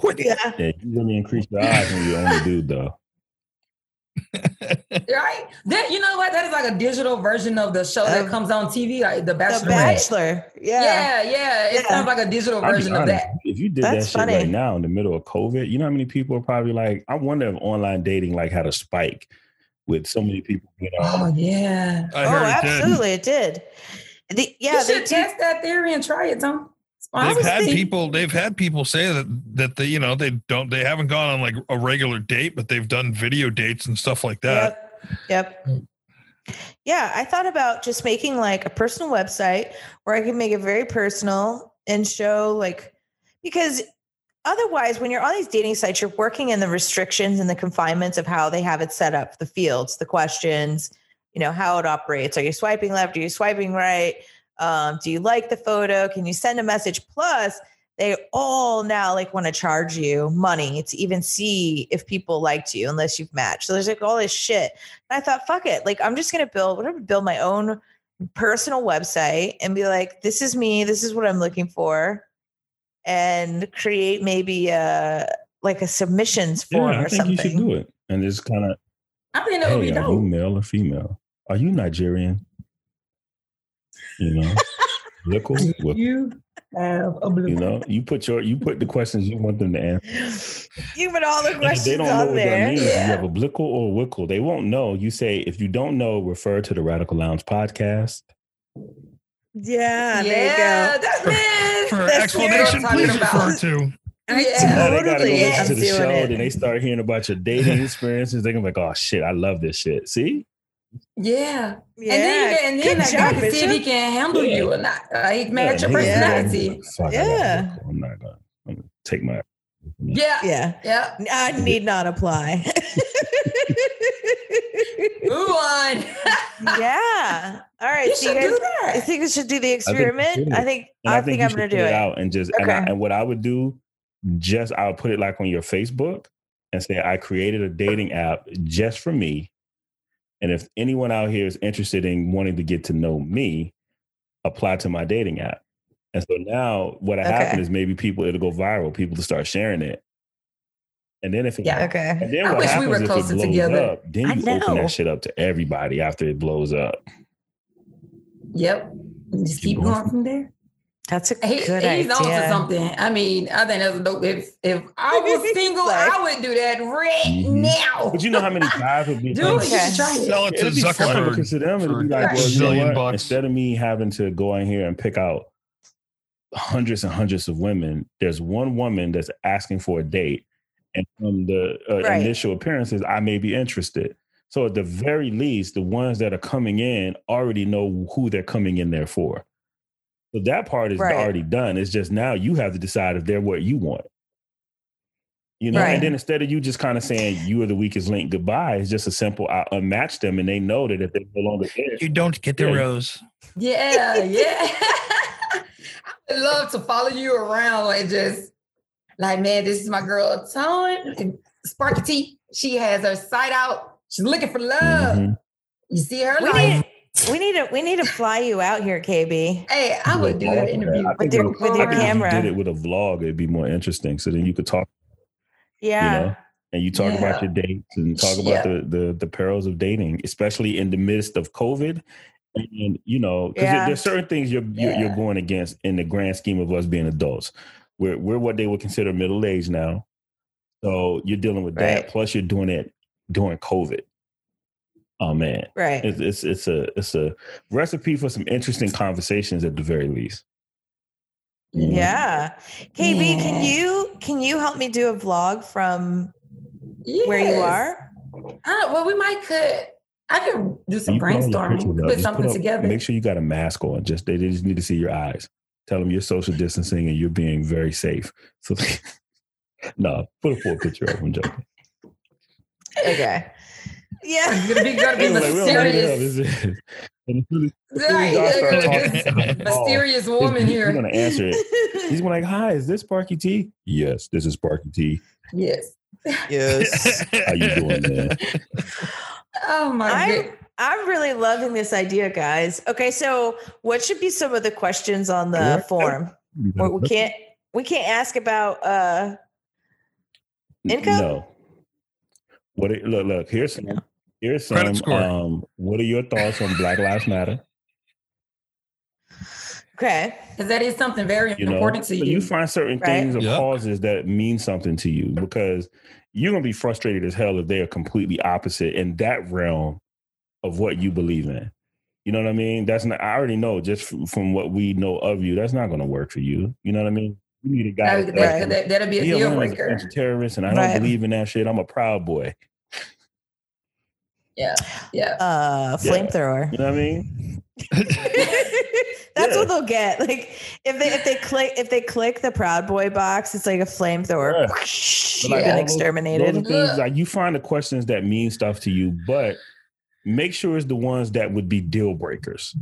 What?" Yeah. Yeah, you really increase your odds when you're the only dude, though. right? That you know what? That is like a digital version of the show that Um, comes on TV, like The Bachelor. The Bachelor. Bachelor. Yeah. Yeah, yeah. It Yeah. sounds like a digital I'll be version of that. If you did That's that shit funny. right now in the middle of COVID, you know how many people are probably like, I wonder if online dating like had a spike with so many people being on. Oh yeah. I oh, heard it did. absolutely, it did. The, yeah, you they should do- test that theory and try it, Tom. They've had thinking- people. They've had people say that that they, you know, they don't. They haven't gone on like a regular date, but they've done video dates and stuff like that. Yep. Yep. Yeah, I thought about just making like a personal website where I can make it very personal and show like because otherwise when you're on these dating sites you're working in the restrictions and the confinements of how they have it set up, the fields, the questions, you know, how it operates. Are you swiping left? Are you swiping right? Um, do you like the photo? Can you send a message? Plus, they all now like want to charge you money to even see if people liked you unless you've matched. So there's like all this shit. And I thought, fuck it. Like I'm just gonna build whatever build my own personal website and be like, this is me, this is what I'm looking for, and create maybe a like a submissions form Yeah, I or think you should do it. And it's kind of, I think that would hey, be are you dope. male or female? Are you Nigerian? You know, Lickle, Wickle. You have a blue. you know, you put your you put the questions you want them to answer. You put all the And if questions they don't know on what there. that means. Yeah. You have a blickle or a wickle. They won't know. You say if you don't know, refer to the Radical Lounge podcast. Yeah, there yeah, you go. that's man. For That's explanation, what I'm please talking refer to. I Yeah. Now they gotta go totally listen to the show. it. Then they start hearing about your dating experiences. They're gonna be like, "Oh shit, I love this shit." See, Yeah. Yeah. And then you can, and then Good that job, guy can see if he can handle Yeah. you or not. Like match your Yeah, niggas personality. don't- fuck, I got a Yeah. I'm not gonna, I'm gonna take my. Yeah. Yeah. Yeah. I need not apply. Move on. yeah. All right. you so you should guys, do I think we should do the you experiment. should. I think And I think, I'm gonna do it. out and just and, I, Okay. and what I would do, just I'll put it like on your Facebook and say I created a dating app just for me, and if anyone out here is interested in wanting to get to know me, apply to my dating app. And so now what Okay. happened is maybe people it'll go viral, people to start sharing it, and then if it, Yeah. Okay. and then I what wish we happens were if it closer blows together. up, then you open that shit up to everybody after it blows up. Yep. And just Keep keep going. going from there. That's a He, good he's on to idea. something. I mean, I think that's dope. If if I was single, Like- I would do that right Mhm. now. But you know how many guys would be Dude, like, you should. Sell it to It'd be fun Zuckerberg to them it'd for be like, a well, you know zillion what? bucks. Instead of me having to go in here and pick out hundreds and hundreds of women, there's one woman that's asking for a date, and from the uh, Right. initial appearances, I may be interested. So at the very least, the ones that are coming in already know who they're coming in there for. So that part is Right. already done. It's just now you have to decide if they're what you want. You know, Right. and then instead of you just kind of saying you are the weakest link, goodbye, it's just a simple I unmatch them, and they know that if they're no longer there, You don't get the Yeah. rose. Yeah, yeah. I love to follow you around and just like, man, this is my girl Tone Sparki-T. She has her sight out. She's looking for love. Mhm. You see her We like, need, we need to we need to fly you out here, KB. hey, I would do that interview. With your- if- with your think if camera. you did it with a vlog, it'd be more interesting. So then you could talk, Yeah. you know, and you talk about your dates and talk Yeah. about the, the the perils of dating, especially in the midst of COVID. And you know, because Yeah. there's certain things you're, you're you're going against in the grand scheme of us being adults. We're we're what they would consider middle age now. So you're dealing with that. Plus, you're doing it during COVID. Oh man, Right. it's it's it's a it's a recipe for some interesting conversations at the very least. Mhm. Yeah. KB, can you can you help me do a vlog from where you are? I, well, we might could. I could do some You put all your brainstorming, pictures up. put Just something up- together. Make sure you got a mask on. Just they just need to see your eyes. Tell them you're social distancing and you're being very safe. So, no, put a full picture up. I'm joking. Okay. Yeah. It's gonna be, gonna be like, we don't know who the hell mysterious. this is. And as soon as- Right, y'all start yeah, talking this to the call, mysterious oh, woman he's- here. He's gonna answer it. He's gonna like, "Hi, is this Sparki-T?" Yes, this is Sparki-T. Yes. yes. How you doing, man? Oh my I'm god. I'm really loving this idea, guys. Okay, so what should be some of the questions on the Yeah. form? Well, we can't we can't ask about uh income? No. What? It, look, look. Here's some. Here's some. Um, what are your thoughts on Black Lives Matter? okay. Because that is something very You know, important to you. you find certain Right. things or Yep. causes that mean something to you because you're gonna be frustrated as hell if they are completely opposite in that realm of what you believe in. You know what I mean? That's not. I already know just from, from what we know of you. That's not going to work for you. You know what I mean? You need a guy. that, that's that, that, that'll be a yeah, deal man, it's a breaker. bunch of terrorists, and I don't Right. believe in that shit. I'm a proud boy. Yeah. Yeah. Uh Yeah. flamethrower. You know what I mean? That's Yeah. what they'll get. Like if they if they click if they click the Proud Boy box, it's like a flamethrower. Yeah. You've like been all those- exterminated. Those things, like you find the questions that mean stuff to you, but make sure it's the ones that would be deal breakers,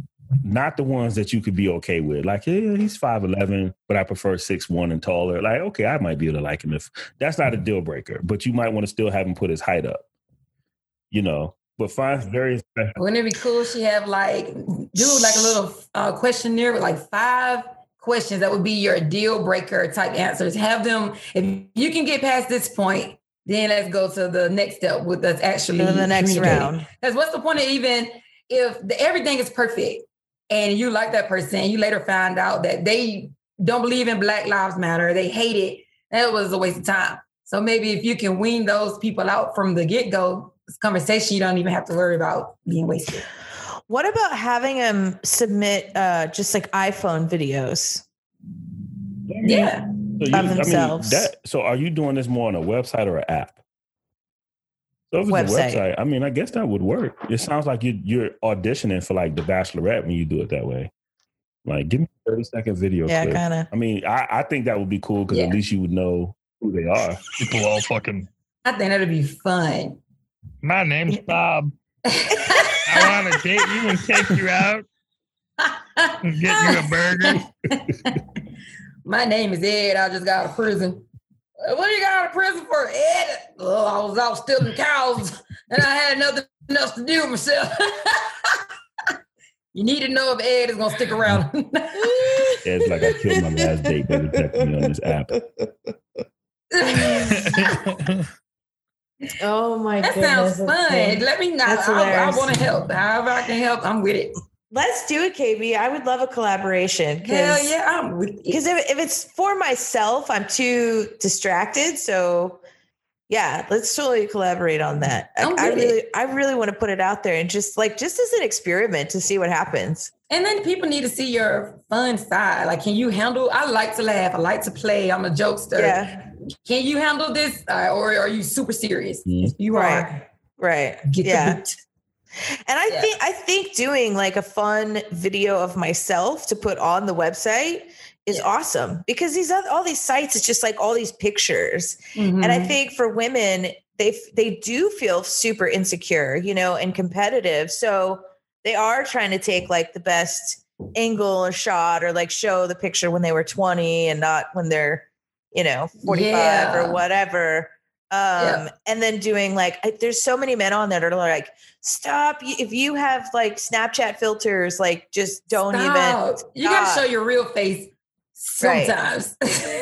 not the ones that you could be okay with. Like, yeah, he's five eleven, but I prefer six one and taller. Like, okay, I might be able to like him if that's not a deal breaker, but you might want to still have him put his height up. You know, but find very special. Wouldn't it be cool? if She have like do like a little uh, questionnaire with like five questions that would be your deal breaker type answers. Have them if you can get past this point, then let's go to the next step with us actually To the next round. Because what's the point of even if the, everything is perfect and you like that person, you later find out that they don't believe in Black Lives Matter, they hate it. That was a waste of time. So maybe if you can wean those people out from the get go, this conversation you don't even have to worry about being wasted. What about having them submit uh just like iPhone videos? Yeah. So you, Of themselves. I mean, that, so are you doing this more on a website or an app? So if it's Website. a website, I mean, I guess that would work. It sounds like you, you're auditioning for like The Bachelorette when you do it that way. Like, give me a 30 second video Yeah, kind of. I mean, I, I think that would be cool because Yeah. at least you would know who they are. People all fucking. I think that'd be fun. My name's Bob. I want to date you and take you out and get you a burger. My name is Ed. I just got out of prison. Uh, what What you got out of prison for, Ed? Oh, I was out stealing cows and I had nothing else to do with myself. you need to know if Ed is going to stick around. It's like I killed my last date that rejected me on this app. Oh my that goodness. sounds fun. Let me know. I, I want to help. However I can help, I'm with it. Let's do it, KB. I would love a collaboration. Hell yeah, I'm with. Because if, if it's for myself, I'm too distracted. So yeah, let's totally collaborate on that. I, I really, I really want to put it out there and just like just as an experiment to see what happens. And then people need to see your fun side. Like, can you handle? I like to laugh. I like to play. I'm a jokester. Yeah, Can you handle this, uh, or are you super serious? Mhm. You Right. are, right. get yeah. the. And I Yeah. think I think doing like a fun video of myself to put on the website is Yeah. awesome because these other, all these sites it's just like all these pictures. And I Mhm. think for women they they do feel super insecure, you know, and competitive. So they are trying to take like the best angle or shot or like show the picture when they were 20 and not when they're, you know, 45 Yeah. or whatever. Um Yeah. and then doing like I, there's so many men on there that are like stop if you have like Snapchat filters like just don't even Stop. You got to show your real face Right. sometimes.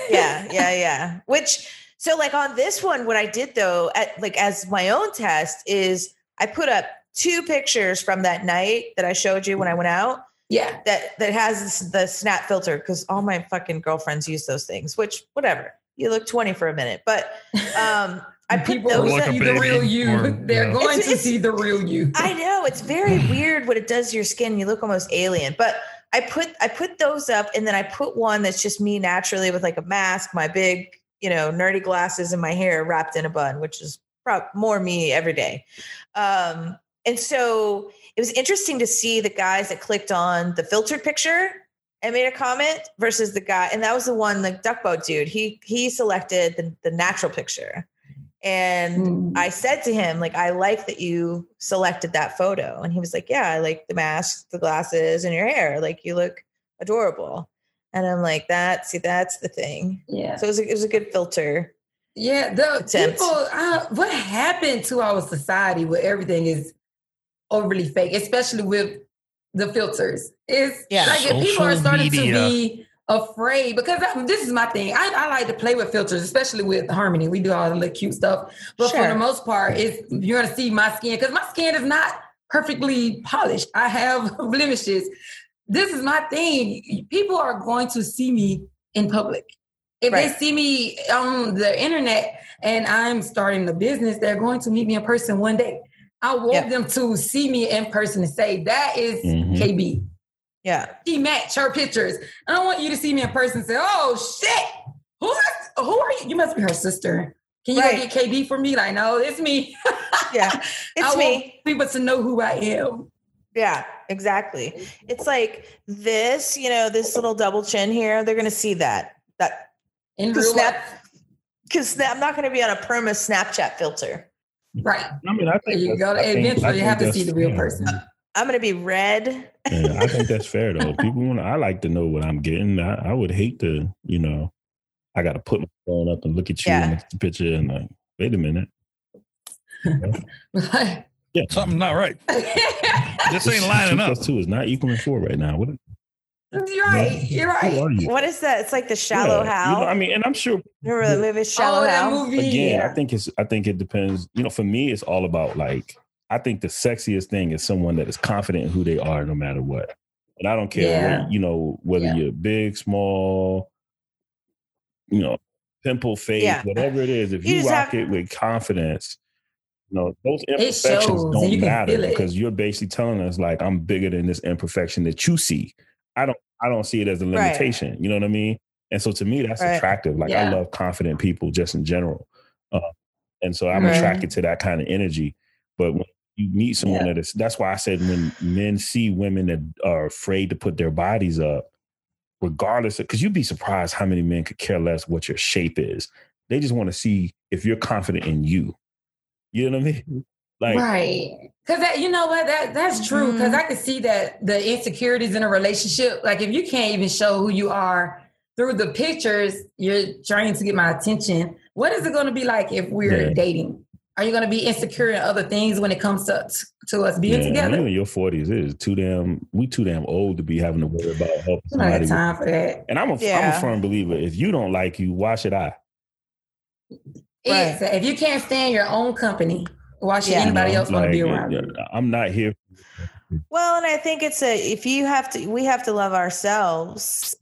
yeah, yeah, yeah. Which so like on this one, what I did though, at like as my own test is I put up two pictures from that night that I showed you when I went out yeah. that that has the snap filter because all my fucking girlfriends use those things. Which whatever, you look twenty for a minute, but um I put people those. will Like see the real you. or- They're yeah. going It's- to it's- see the real you. I know it's very weird what it does to your skin. You look almost alien. But I put I put those up, and then I put one that's just me naturally with like a mask, my big you know nerdy glasses, and my hair wrapped in a bun, which is prob- more me every day. Um, and so it was interesting to see the guys that clicked on the filtered picture and made a comment versus the guy, and that was the one the duck boat dude. He he selected the, the natural picture. And Mm. I said to him, like, I like that you selected that photo. And he was like, Yeah, I like the mask, the glasses, and your hair. Like, you look adorable. And I'm like, that, see, that's the thing. yeah. So it was a, it was a good filter. Yeah, the attempt. people. Uh, what happened to our society where everything is overly fake, especially with the filters? Is Yeah. like if people are starting media. to be afraid because I, this is my thing. I, I like to play with filters, especially with Harmony. We do all the little cute stuff, but for the most part, it's you're gonna see my skin because my skin is not perfectly polished. I have blemishes. This is my thing. People are going to see me in public. If Right. they see me on the internet and I'm starting a business, they're going to meet me in person one day. I want Yep. them to see me in person and say, that is Mhm. KB. Yeah. She match her pictures. I don't want you to see me in person and say, oh shit, who, is, who are you? You must be her sister. Can you Right. go get KB for me? Like, no, it's me. Yeah. It's I me. want people to know who I am. Yeah, exactly. It's like this, you know, this little double chin here. They're going to see that. That In real snap, life. because I'm not going to be on a perma Snapchat filter. Right. I mean, I think You that's- gotta- I think- eventually I you have to see the real fair. person. Uh, I'm going to be red. Yeah, I think that's fair though. People want. I like to know what I'm getting. I, I would hate to, you know, I got to put my phone up and look at you Yeah. and look the picture and like, wait a minute. yeah, something's not right. This ain't Two lining up. plus two is not equaling four right now. What? You're right. You're right. you? What is that? It's like the shallow Yeah, Hal. You know, I mean, and I'm sure Remember the movie Shallow Oh, that movie. again. I think it's I think it depends. You know, for me, it's all about like I think the sexiest thing is someone that is confident in who they are no matter what. And I don't care Yeah. what, you know, whether Yeah. you're big, small, you know, pimple face, Yeah. whatever it is, if You you, rock have- it with confidence, you know, those imperfections don't matter because you're basically telling us like I'm bigger than this imperfection that you see. I don't I don't see it as a Right. limitation. You know what I mean? And so to me, that's Right. attractive. Like I love confident people just in general. Uh, and so I'm Right. attracted to that kind of energy. But when you meet someone Yeah. that is, that's why I said when men see women that are afraid to put their bodies up, regardless of, because you'd be surprised how many men could care less what your shape is. They just want to see if you're confident in you. You know what I mean? Like, right. Because that, you know what, that that's true. Because Mhm. I could see that the insecurities in a relationship, like if you can't even show who you are through the pictures, you're trying to get my attention. What is it going to be like if we're Yeah. dating? Are you going to be insecure in other things when it comes to to us being yeah, together? you in your 40s it is too damn, we too damn old to be having to worry about helping I don't have somebody. with- time for that. And I'm a, am a firm believer. If you don't like you, why should I? It's, if you can't stand your own company, why should Yeah. anybody You know, else want to be like, around yeah, you? I'm not here Well, and I think it's a if you have to, we have to love ourselves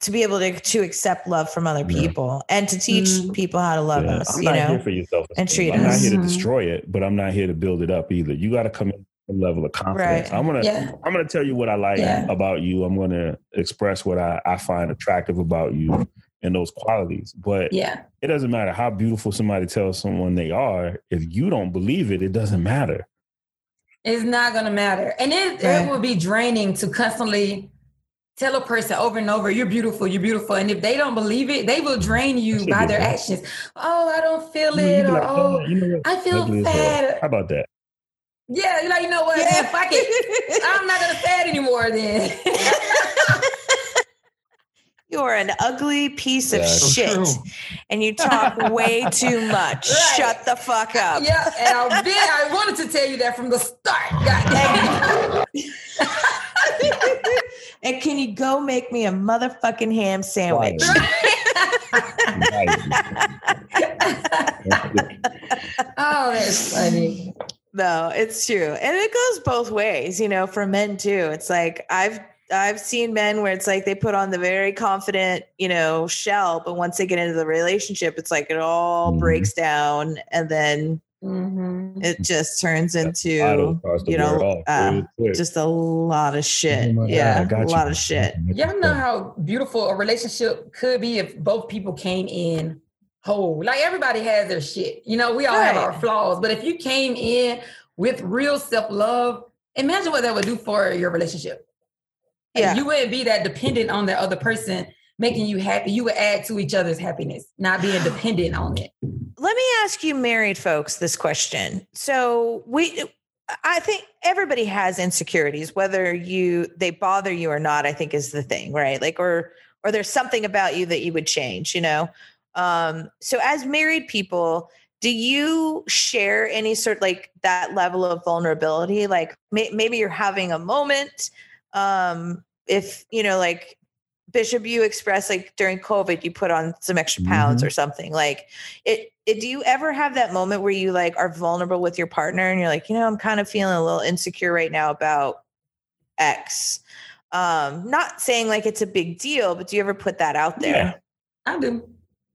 to be able to to accept love from other Yeah. people and to teach Mm. people how to love Yeah, us. I'm You not here know, for yourself. and treat us. I'm not here to Mhm. destroy it, but I'm not here to build it up either. You got to come in with some level of confidence. Right. I'm gonna Yeah. I'm gonna tell you what I like Yeah. about you. I'm gonna express what I, I find attractive about you and those qualities. But Yeah. it doesn't matter how beautiful somebody tells someone they are. If you don't believe it, it doesn't matter. It's not gonna matter. And it, Right. it will be draining to constantly tell a person over and over, you're beautiful, you're beautiful. And if they don't believe it, they will drain you by their that. actions. Oh, I don't feel You it, be or like, oh, oh you know? I feel Ugly as hell. fat. How about that? Yeah, you're like, you know what, man, fuck it. I'm not gonna say it anymore then. you're an ugly piece of Yeah. So shit, true. and you talk way too much. Right. Shut the fuck up. yeah, and I, been, I wanted to tell you that from the start. God and can you go make me a motherfucking ham sandwich? oh, that's funny. No, it's true. And it goes both ways, you know, for men too. It's like I've I've seen men where it's like they put on the very confident, you know, shell, but once they get into the relationship, it's like it all Mhm. breaks down and then Mhm. it just turns into you know, uh, just a lot of shit. Oh my God, yeah, I a you. lot of shit. Y'all know how beautiful a relationship could be if both people came in whole. Like everybody has their shit. You know, we all have our flaws, but if you came in with real self love, imagine what that would do for your relationship. Like, Yeah. You wouldn't be that dependent on the other person making you happy. You would add to each other's happiness, not being dependent on it. Let me ask you married folks this question. So we I think everybody has insecurities whether you they bother you or not I think is the thing, right? Like or or there's something about you that you would change, you know. Um so as married people, do you share any sort like that level of vulnerability like may, maybe you're having a moment um if you know like bishop you Express, like during covid you put on some extra pounds or something like it, it do you ever have that moment where you like are vulnerable with your partner and you're like you know i'm kind of feeling a little insecure right now about x um not saying like it's a big deal but do you ever put that out there Yeah. I do.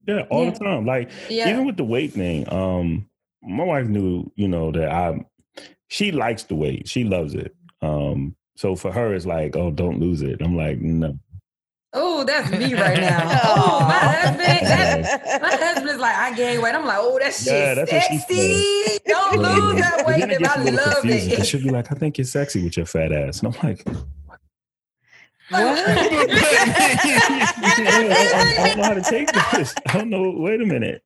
Yeah, all Yeah. the time. Like Yeah. even with the weight thing, um, my wife knew, you know, that I she likes the weight. She loves it. Um, so for her it's like, oh, don't lose it. I'm like, no. Oh, that's me right now. oh, oh my husband. That, my husband's like, I gained weight. I'm like, oh, that shit Yeah, that's sexy. Don't lose that weight. then it And gets little love confusing. it. She'll be like, I think you're sexy with your fat ass. And I'm like, I, I don't know how to take this. I don't know. Wait a minute.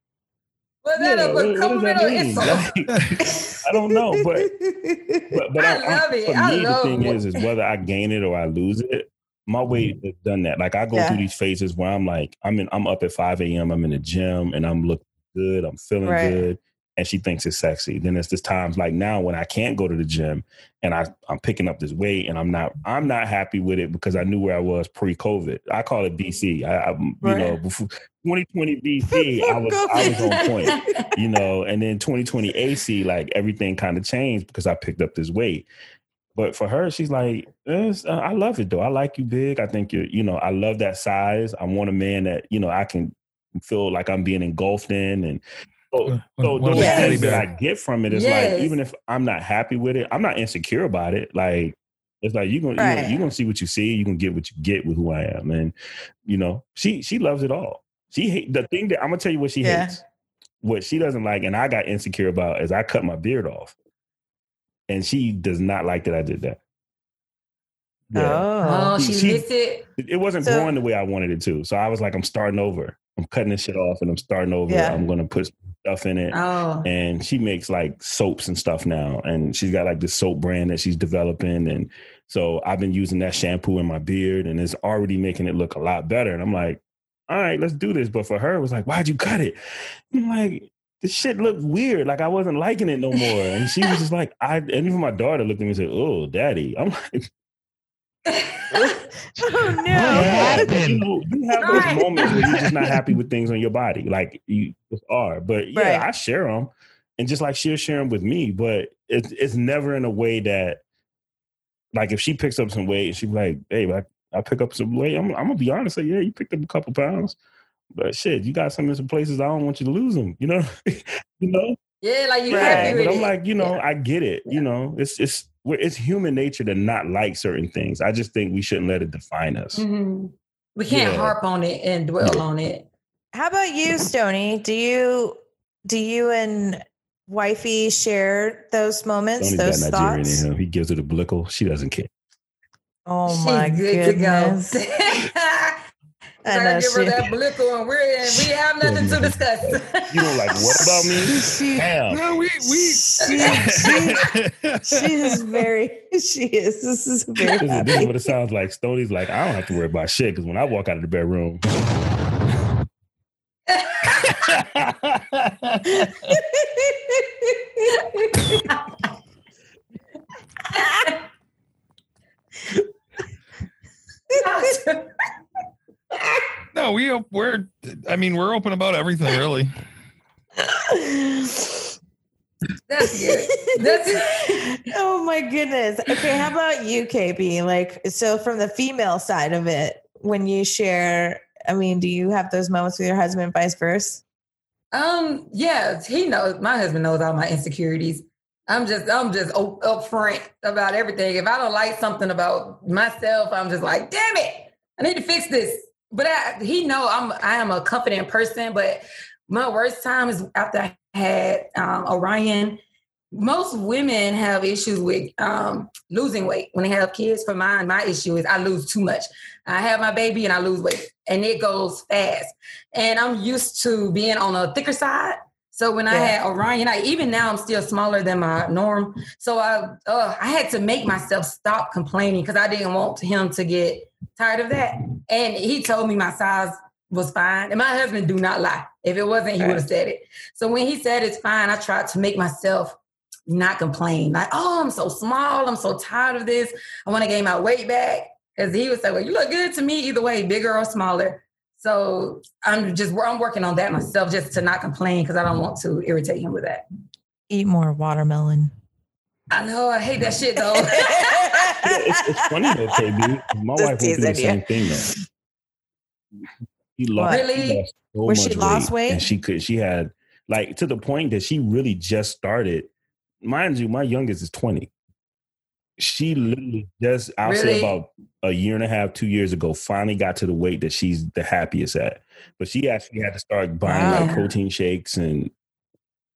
Was that Yeah, a what- what does compliment that or mean? insult? Like, I don't know, but but, but I love it. For I me, love the thing is, is whether I gain it or I lose it. My weight mm-hmm. has done that. Like I go Yeah. through these phases where I'm like, I'm in, I'm up at 5 a.m. I'm in the gym and I'm looking good. I'm feeling Right. good, and she thinks it's sexy. Then there's this times like now when I can't go to the gym and I I'm picking up this weight and I'm not I'm not happy with it because I knew where I was pre-COVID. I call it BC. I, I you know before 2020 BC, I was I was on point you know, and then 2020 AC, like everything kind of changed because I picked up this weight. But for her, she's like, "It's- uh, I love it though. I like you big. I think you're, you know, I love that size. I want a man that, you know, I can feel like I'm being engulfed in. And so, so those the teddy things that. I get from it is Yes. like, even if I'm not happy with it, I'm not insecure about it. Like, it's like you're gonna Right. you're gonna see what you see. You're gonna get what you get with who I am, and you know she she loves it all. She hate the thing that I'm gonna tell you what she Yeah. hates. What she doesn't like, and I got insecure about, is I cut my beard off, and she does not like that I did that. oh Oh, she, She- missed it. It it wasn't So- growing the way I wanted it to. So I was like, I'm starting over. I'm cutting this shit off, and I'm starting over. Yeah. I'm gonna put stuff in it. Oh. and she makes like soaps and stuff now. And she's got like this soap brand that she's developing. And so i've been using that shampoo in my beard and it's already making it look a lot better. And i'm like all right let's do this. But for her it was like why'd you cut it? I'm like this shit looked weird. Like i wasn't liking it no more. And she was just like i and even my daughter looked at me and said oh daddy. I'm like oh What no happened? you know, you have those Right. moments where you're just not happy with things on your body, like you just are. But yeah, Right. I share them, and just like she'll share them with me, but it's it's never in a way that like if she picks up some weight, she be like, "Hey, I, I pick up some weight." I'm, I'm gonna be honest, say, "Yeah, you picked up a couple pounds." But shit, you got some in some places I don't want you to lose them. You know, you know. Yeah, like you Right. happy But I'm it. like, you know, Yeah. I get it. You know, it's it's we're- it's human nature to not like certain things. I just think we shouldn't let it define us. Mhm. We can't Yeah. harp on it and dwell on it. How about you, Stony? Do you do you and wifey share those moments, Tony's those got Nigerian thoughts? in him. He gives her the blickle. She doesn't care. Oh She's my good goodness! to go. I I know give her she- that blickle and we're in, we have nothing to discuss. You don't like what about me? She, Damn. No, we we. she, she, she is very. She is. This is very. This is, this is what it sounds like. Stoney's like, I don't have to worry about shit because when I walk out of the bedroom, No, we we're. I mean, we're open about everything, really. That's good. That's oh my goodness. Okay, how about you, KB? Like, so from the female side of it, when you share, I mean, do you have those moments with your husband, vice versa? Um, yeah, he knows. My husband knows all my insecurities. I'm just, I'm just up, upfront about everything. If I don't like something about myself, I'm just like, damn it, I need to fix this. But I, he know I'm, I am a confident person. But my worst time is after I had um, Orion. Most women have issues with um, losing weight when they have kids. For mine, my issue is I lose too much. I have my baby and I lose weight, and it goes fast. And I'm used to being on a thicker side. So when I had Orion, I, even now I'm still smaller than my norm. So I, uh, I had to make myself stop complaining because I didn't want him to get tired of that. And he told me my size was fine. And my husband do not lie. If it wasn't, he would have said it. So when he said it's fine, I tried to make myself not complain. Like, oh, I'm so small. I'm so tired of this. I want to gain my weight back. Because he would say, well, you look good to me either way, bigger or smaller. So I'm just I'm working on that myself just to not complain because I don't want to irritate him with that. Eat more watermelon. I know I hate that shit though. it's, it's funny though, KB. My Just wife went through the same thing though. He lost, Really? she lost so Where she lost weight? and she could. She had like to the point that she really just started. Mind you, my youngest is twenty. She literally just, I'll say about a year and a half, two years ago, finally got to the weight that she's the happiest at. But she actually had to start buying like protein shakes and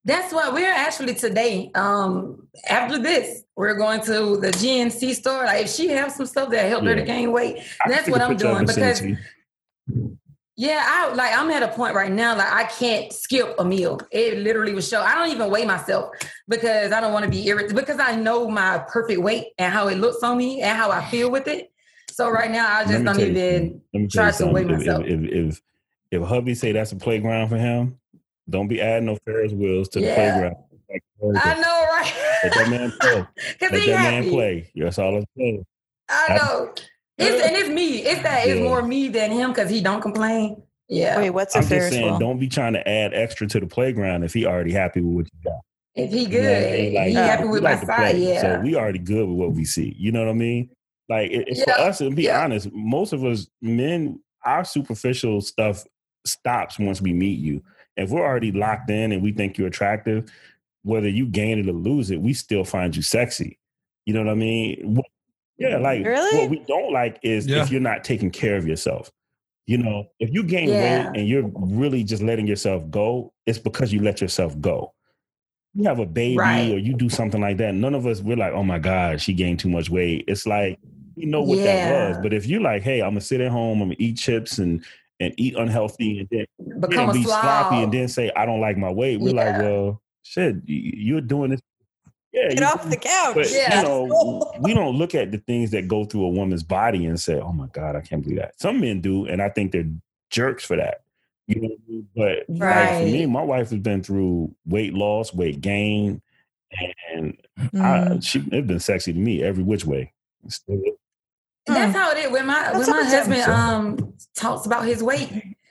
That's what we're actually today. Um, after this, we're going to the GNC store. Like if she has some stuff that help her to gain weight, I that's what I'm doing it, sent it because. Yeah, I like I'm at a point right now like I can't skip a meal. It literally was show. I don't even weigh myself because I don't want to be irritated because I know my perfect weight and how it looks on me and how I feel with it. So right now I just don't you even me try to weigh. Myself. If, if, if if hubby say that's a playground for him, don't be adding no Ferris wheels to the Yeah. playground. Like, I know, right? Let that man play. Let that happy. man play. That's all I'm saying. I know. It's, and it's me. It's that it's Yeah. more me than him because he don't complain. Yeah. Wait, what's a I'm just Ferris saying, wheel? don't be trying to add extra to the playground if he already happy with what you got. if he You good, know what I mean? Like, he uh, happy with like my to side. play, Yeah. So we already good with what we see. You know what I mean? Like it- it's for us, and be Yeah. honest, most of us men, our superficial stuff stops once we meet you. If we're already locked in and we think you're attractive, whether you gain it or lose it, we still find you sexy. You know what I mean? What- Yeah, like Really? what we don't like is Yeah. if you're not taking care of yourself. You know, if you gain Yeah. weight and you're really just letting yourself go, it's because you let yourself go. You have a baby Right. or you do something like that. None of us we're like, oh my God, she gained too much weight. It's like we know what that was. But if you're like, hey, I'm gonna sit at home, I'm gonna eat chips and and eat unhealthy and then Become yeah, a be sloppy and then say I don't like my weight, we're like, Yeah. well, shit, you're doing this. Yeah, Get off the couch. but Yeah. you know, we don't look at the things that go through a woman's body and say, "Oh my God, I can't believe that." Some men do, and I think they're jerks for that. You know, what I mean? but like for me, my wife has been through weight loss, weight gain, and Mm. I, she it's been sexy to me every which way. Still- That's how it is. When my That's when my how it is. husband um talks about his weight,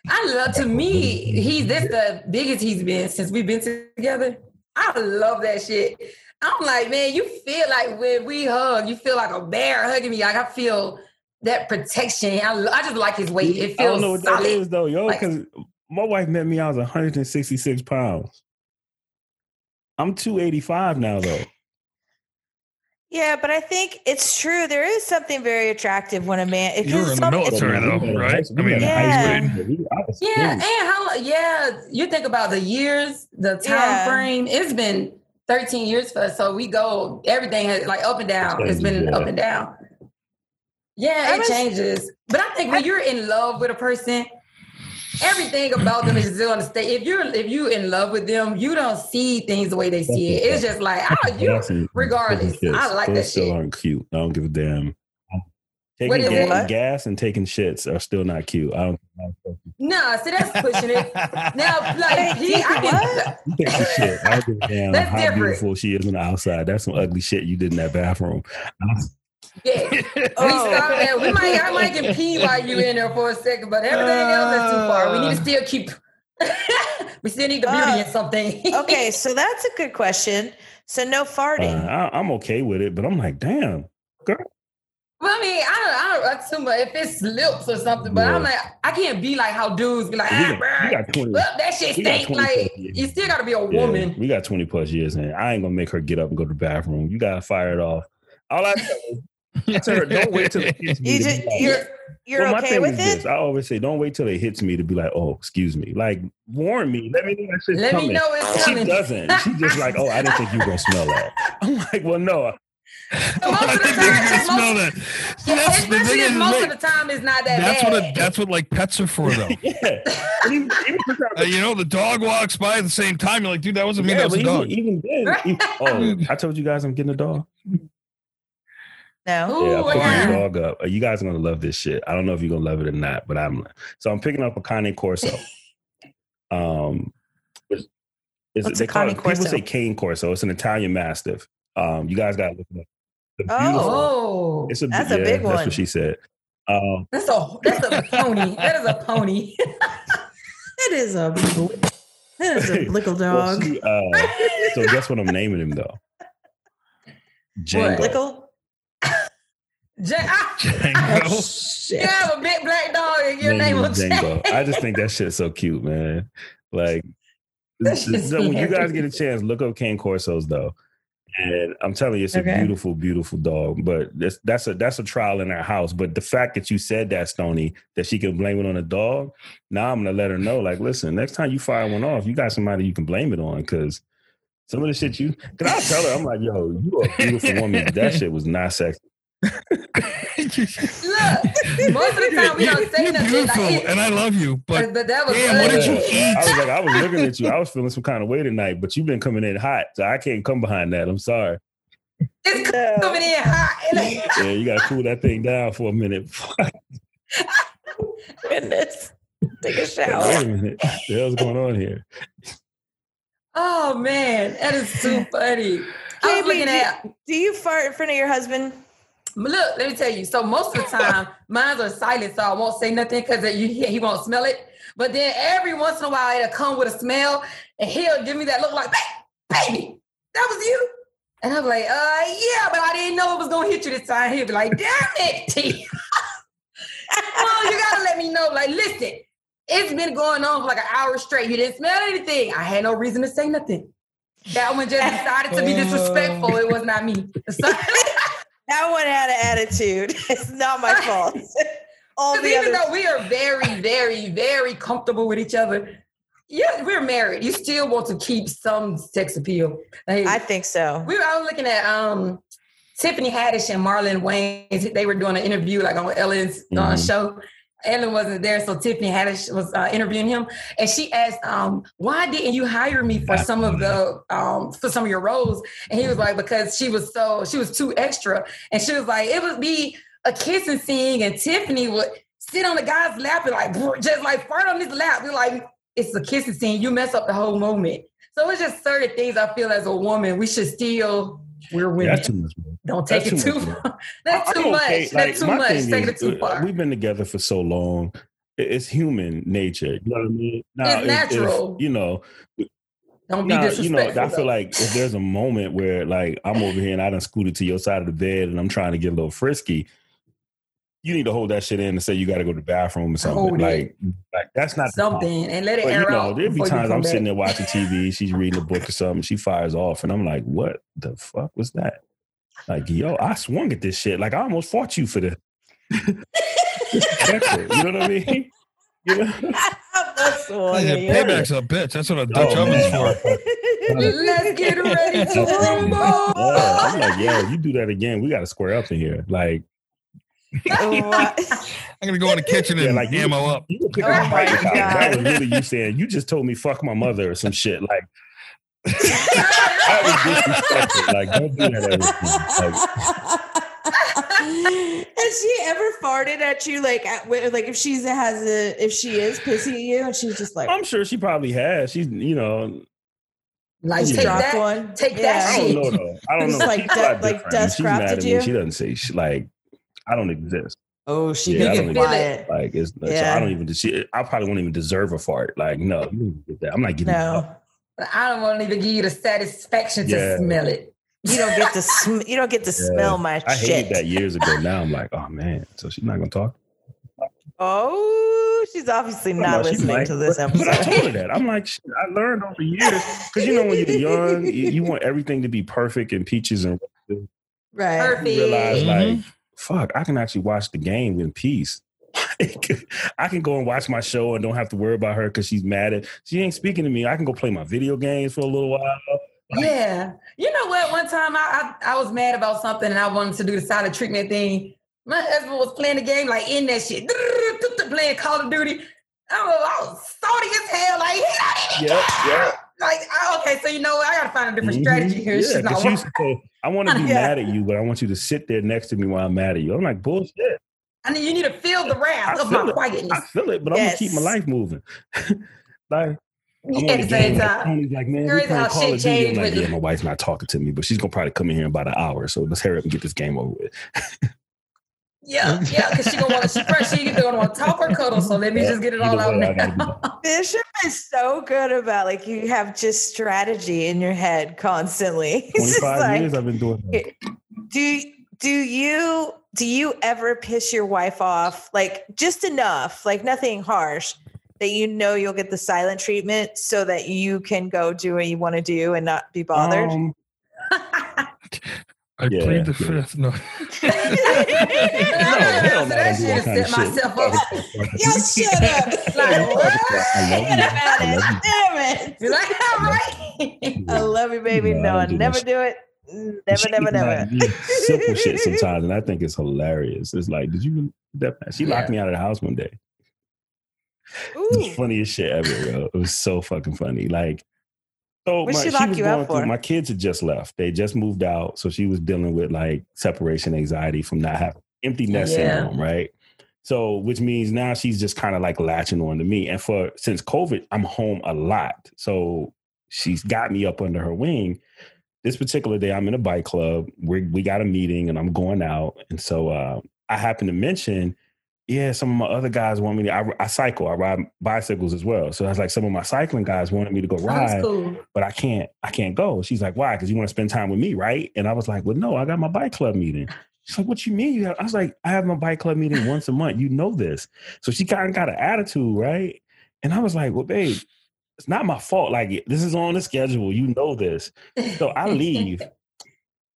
I love to me, he's this the biggest he's been since we've been together. I love that shit. I'm like, man, you feel like when we hug, you feel like a bear hugging me. Like I feel that protection. I, I just like his weight. It feels I don't know what solid. that is though, yo. Like- Because my wife met me, I was 166 pounds. I'm 285 now though. Yeah, but I think it's true. There is something very attractive when a man. If You were in the military, though, right? I mean, Yeah. Yeah, and how? Yeah, you think about the years, the time Yeah. frame. It's been 13 years for us, so we go. Everything has like up and down. It's been yeah. up and down. Yeah, it was- changes. But I think when you're in love with a person, everything about them is still on the state. If you're if you in love with them, you don't see things the way they see it. It's just like oh, you. regardless, I like Those that still shit. aren't cute. I don't give a damn. Taking is ga- gas and taking shits are still not cute. I don't. I don't Nah, see that's pushing it. Now, like he, I can, you take the shit. I don't give a damn That's how different. beautiful she is on the outside. That's some ugly shit you did in that bathroom. Yeah. We Oh. stop there. We might, I might get pee while you in there for a second, but everything else is too far. We need to still keep. we still need the beauty Uh, in something. okay, so that's a good question. So no Uh, farting. I, I'm okay with it, but I'm like, damn. Well, I mean, I don't, I don't assume but if it's lips or something, but I'm like, I can't be like how dudes be like, We ah, got, bruh, got 20. well, that shit we stink. Like, years. you still got to be a Yeah, woman. we got 20 plus years and I ain't gonna make her get up and go to the bathroom. You gotta fire it off. All I tell her, I tell her, don't wait till it hits me. You just, like, you're you're Well, okay with it? This. I always say, don't wait till it hits me to be like, oh, excuse me. Like, warn me. Let me know that shit's Let coming. me know it's coming. She doesn't. She just like, oh, I didn't think you were gonna smell that. I'm like, well, no. So most of I the think time, they most- smell that. See, that's especially if is, most of the time it's not that that's bad. what a, that's what like pets are for, though. Yeah. Even, even Uh, you know, the dog walks by at the same time. You're like, dude, that wasn't me. yeah, that was but a even, dog. even then, even- oh, I told you guys I'm getting a dog. No. Ooh, Yeah, I picked yeah. this dog up. You guys are gonna love this shit. I don't know if you're gonna love it or not, but I'm so I'm picking up a Cane Corso. um, it's, it's, What's they call Cane it, people Corso? say Cane Corso. It's an Italian Mastiff. Um, you guys got to look it up. It's Oh. Oh, It's a, That's a yeah, big That's one. what she said. Um, that's a that's a pony. That is a pony. That is a bl- that is a blickle well, dog. she, uh, so guess what I'm naming him though? Django. Blickle? J- ah, Django. you have a big black dog and your Name name was Django. Django. I just think that shit's so cute, man. Like That this- shit's when you guys get a chance, look up Cane Corsos though. And I'm telling you, it's Okay. a beautiful, beautiful dog. But that's that's a that's a trial in our house. But the fact that you said that, Stony, that she can blame it on a dog, now I'm gonna let her know. Like, listen, next time you fire one off, you got somebody you can blame it on because some of the shit you. Cause I'll tell her, I'm like, yo, you a beautiful woman. That shit was not sexy. Look, most of the time we don't say You're nothing. beautiful, Like, it- and I love you, but but, that was damn, what did you eat? I was like, I was looking at you. I was feeling some kind of way tonight, but you've been coming in hot, so I can't come behind that. I'm sorry. It's No. coming in hot. Yeah, you got to cool that thing down for a minute. Goodness. Take a shower. Wait a minute, what the hell's going on here? oh man, that is too funny. I was Jamie, looking do- at Do you fart in front of your husband? Look, let me tell you. So most of the time, mines are silent, so I won't say nothing because he, he won't smell it. But then every once in a while, it'll come with a smell, and he'll give me that look like, "Ba- "Baby, that was you." And I'm like, "Uh, yeah, but I didn't know it was gonna hit you this time." He'll be like, "Damn it, T." well, you gotta let me know. Like, listen, it's been going on for like an hour straight. You didn't smell anything. I had no reason to say nothing. That one just decided to be disrespectful. It was not me. So- That one had an attitude. It's not my fault. All the even others. though we are very, very, very comfortable with each other, yeah, we're married. You still want to keep some sex appeal. Like, I think so. we were, I was looking at um, Tiffany Haddish and Marlon Wayans. They were doing an interview like on Ellen's uh, Mhm. show. Ellen wasn't there, so Tiffany Haddish was uh, interviewing him, and she asked, um, "Why didn't you hire me for some of the um, for some of your roles?" And he was like, "Because she was so she was too extra," and she was like, "It would be a kissing scene, and Tiffany would sit on the guy's lap and like just like fart on his lap. We're like, it's a kissing scene. You mess up the whole moment." So it's just certain things I feel as a woman we should still. We're women. That's too much. man. Don't take that's it too too much, far. That's too much. okay. That's too much. is, it too far. We've been together for so long. It's human nature. You know what I mean? Now, It's if- if, natural. you know, Don't be Nah, you know, I feel like if there's a moment where like I'm over here and I done scooted to your side of the bed and I'm trying to get a little frisky, you need to hold that shit in and say you got to go to the bathroom or something. Hold it. like, like that's not something and let it But you know, out. there'd be times I'm sitting there watching TV. She's reading a book or something. She fires off, and I'm like, "What the fuck was that?" Like, yo, I swung at this shit. Like, I almost fought you for the. You know what I mean? You know? That's all. Yeah, yeah. payback's a bitch. That's what a Dutch Oh, oven's for. Let's get ready to rumble. Yeah, I'm like, yo, you do that again, we got to square up in here. Like, oh I'm gonna go in the kitchen and yeah, like you, up. You were picking Oh my fight with her. That was really you saying you just told me fuck my mother or some shit. Like, that was disrespectful. Like, don't do that ever. Like, Has she ever farted at you? Like, at, like if she's has a, if she is pissy at you, and she's just like, I'm sure she probably has. She's, you know, Like just take drop that, one. take Yeah. that I don't know though. I don't know. like She's a like dust She's mad crafted at me. She doesn't say she, like I don't exist. Oh, she Yeah, can I get don't even- quiet. Like it's so I don't even. She, I probably won't even deserve a fart. Like no, you don't get that. I'm not getting. No, I don't want to even give you the satisfaction to smell it. You don't get to sm- you don't get to Yeah. smell my I hated shit. that years ago. Now I'm like, oh man. So she's not gonna talk. Oh, she's obviously not she listening might, to this but, But I told her that. I'm like, shit, I learned over years because you know when you're young, you, you want everything to be perfect and peaches and right. Perfect. you realize Mhm. like, fuck, I can actually watch the game in peace. Like, I can go and watch my show and don't have to worry about her because she's mad at. She ain't speaking to me. I can go play my video games for a little while. Yeah. You know what? One time I, I I was mad about something and I wanted to do the silent treatment thing. My husband was playing the game like in that shit, playing Call of Duty. I was, I was salty as hell. Like, he don't even Yep, yep. Like, I- okay, so you know what? I gotta find a different Mhm. strategy here. Yeah, just not 'cause she working. used to say, I want to be Yeah. mad at you, but I want you to sit there next to me while I'm mad at you. I'm like, bullshit. I mean, you need to feel the wrath I of my it. quietness I feel it, but I'm gonna keep my life moving. like, I'm on at the uh, the same Like, time. Like, man, we Crazy playing how uh, Call shit of changed like, yeah, my wife's not talking to me, but she's gonna probably come in here in about an hour. So let's hurry up and get this game over with. Yeah, yeah, because she gonna want to. She first she either gonna want to talk or cuddle. So let me Yeah, just get it all out way, now. Bishop is so good about like you have just strategy in your head constantly. It's just 25 like, years I've been doing that. do do you do you ever piss your wife off like just enough, like nothing harsh, that you know you'll get the silent treatment so that you can go do what you want to do and not be bothered? Um, I Yeah, plead the yeah. fifth. No. hell no, I that don't do that kind of set shit. myself up. Y'all shut up. Like, what? I love you. I love you. Damn it. Be like, all right. I love you, baby. No, I No, I never do it. Mm, never, never, never. me Simple shit sometimes, and I think it's hilarious. It's like, did you that? She locked Yeah. me out of the house one day. Was funniest shit ever, yo. It was so fucking funny. Like, oh What'd my, she she, was you out going through. for? My kids had just left. They just moved out, so she was dealing with like separation anxiety from not having empty nest Yeah. syndrome, right? So, which means now she's just kind of like latching on to me. And for since COVID, I'm home a lot, so she's got me up under her wing. This particular day, I'm in a bike club. We we got a meeting, and I'm going out, and so uh, I happen to mention yeah, some of my other guys want me to. I, I cycle, I ride bicycles as well. So I was like, some of my cycling guys wanted me to go ride, cool. but I can't. I can't go. She's like, why? Because you want to spend time with me, right? And I was like, well, no, I got my bike club meeting. She's like, what you mean? You have? I was like, I have my bike club meeting once a month. You know this. So she kind of got an attitude, right? And I was like, well, babe, it's not my fault. Like this is on the schedule. You know this. So I leave.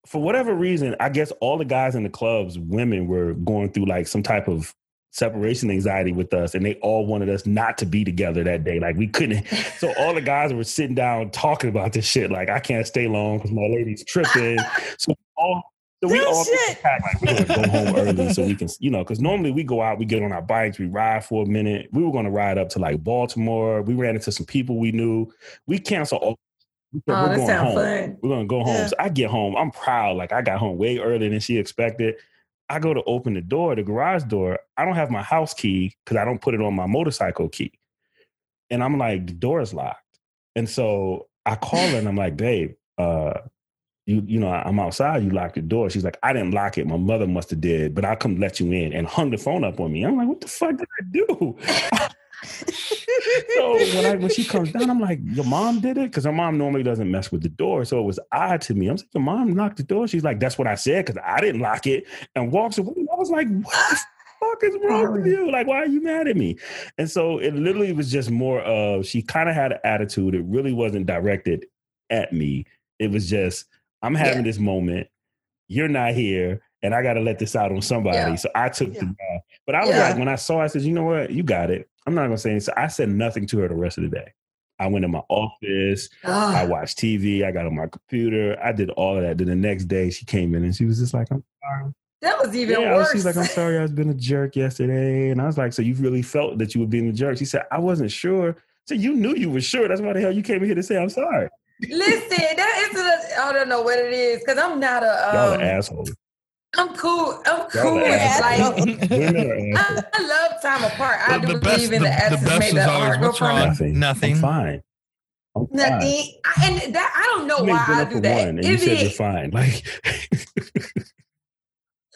For whatever reason, I guess all the guys in the clubs, women were going through like some type of separation anxiety with us, and they all wanted us not to be together that day. Like we couldn't. So all the guys were sitting down talking about this shit. Like I can't stay long because my lady's tripping. So all. So we Real all shit. like we're gonna go home early so we can, you know, because normally we go out, we get on our bikes, we ride for a minute. We were gonna ride up to like Baltimore. We ran into some people we knew. We canceled all. we said, Oh, we're that going home. fun. We're gonna go home. Yeah. So I get home. I'm proud. Like I got home way earlier than she expected. I go to open the door, the garage door. I don't have my house key because I don't put it on my motorcycle key. And I'm like, the door is locked. And so I call her and I'm like, babe, uh, you, you know, I'm outside, you locked the door. She's like, I didn't lock it. My mother must have did, but I'll come let you in and hung the phone up on me. I'm like, what the fuck did I do? so when I when she comes down, I'm like, your mom did it? Because her mom normally doesn't mess with the door. So it was odd to me. I'm like, your mom locked the door. She's like, that's what I said, because I didn't lock it and walks away. I was like, what the fuck is wrong with you? Like, why are you mad at me? And so it literally was just more of she kind of had an attitude. It really wasn't directed at me. It was just, I'm having Yeah. this moment. You're not here. And I got to let this out on somebody. Yeah. So I took Yeah. the ball. But I was like, when I saw, I said, you know what? You got it. I'm not going to say anything. So I said nothing to her the rest of the day. I went in my office. I ah. watched TV. I got on my computer. I did all of that. Then the next day she came in and she was just like, I'm sorry. that was even yeah, worse. she's like, I'm sorry I was being a jerk yesterday. And I was like, so you really felt that you were being a jerk? She said, I wasn't sure. So you knew you were sure. That's why the hell you came in here to say I'm sorry. Listen, that is a, I don't know what it is because I'm not a. Y'all Um, are assholes. I'm cool. I'm cool. are with assholes. like Women are assholes. I, I love time apart. I do the best- believe in the- the, the essence best made is that art go "What's wrong?" Nothing. Nothing. I'm fine. I'm fine. Nothing. I- And that I don't know You why I do that. One, and you said you're fine. Like,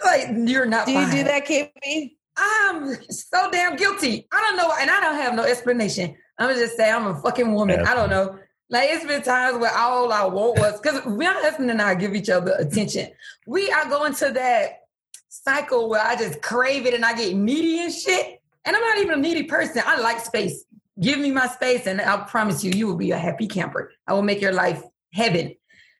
like you're not. Do fine. you do that, KB? I'm so damn guilty. I don't know, and I don't have no explanation. I'm gonna just say I'm a fucking woman. I don't know. Like it's been times where all I want was because my husband and I give each other attention. We are going to that cycle where I just crave it and I get needy and shit. And I'm not even a needy person. I like space. Give me my space, and I promise you, you will be a happy camper. I will make your life heaven.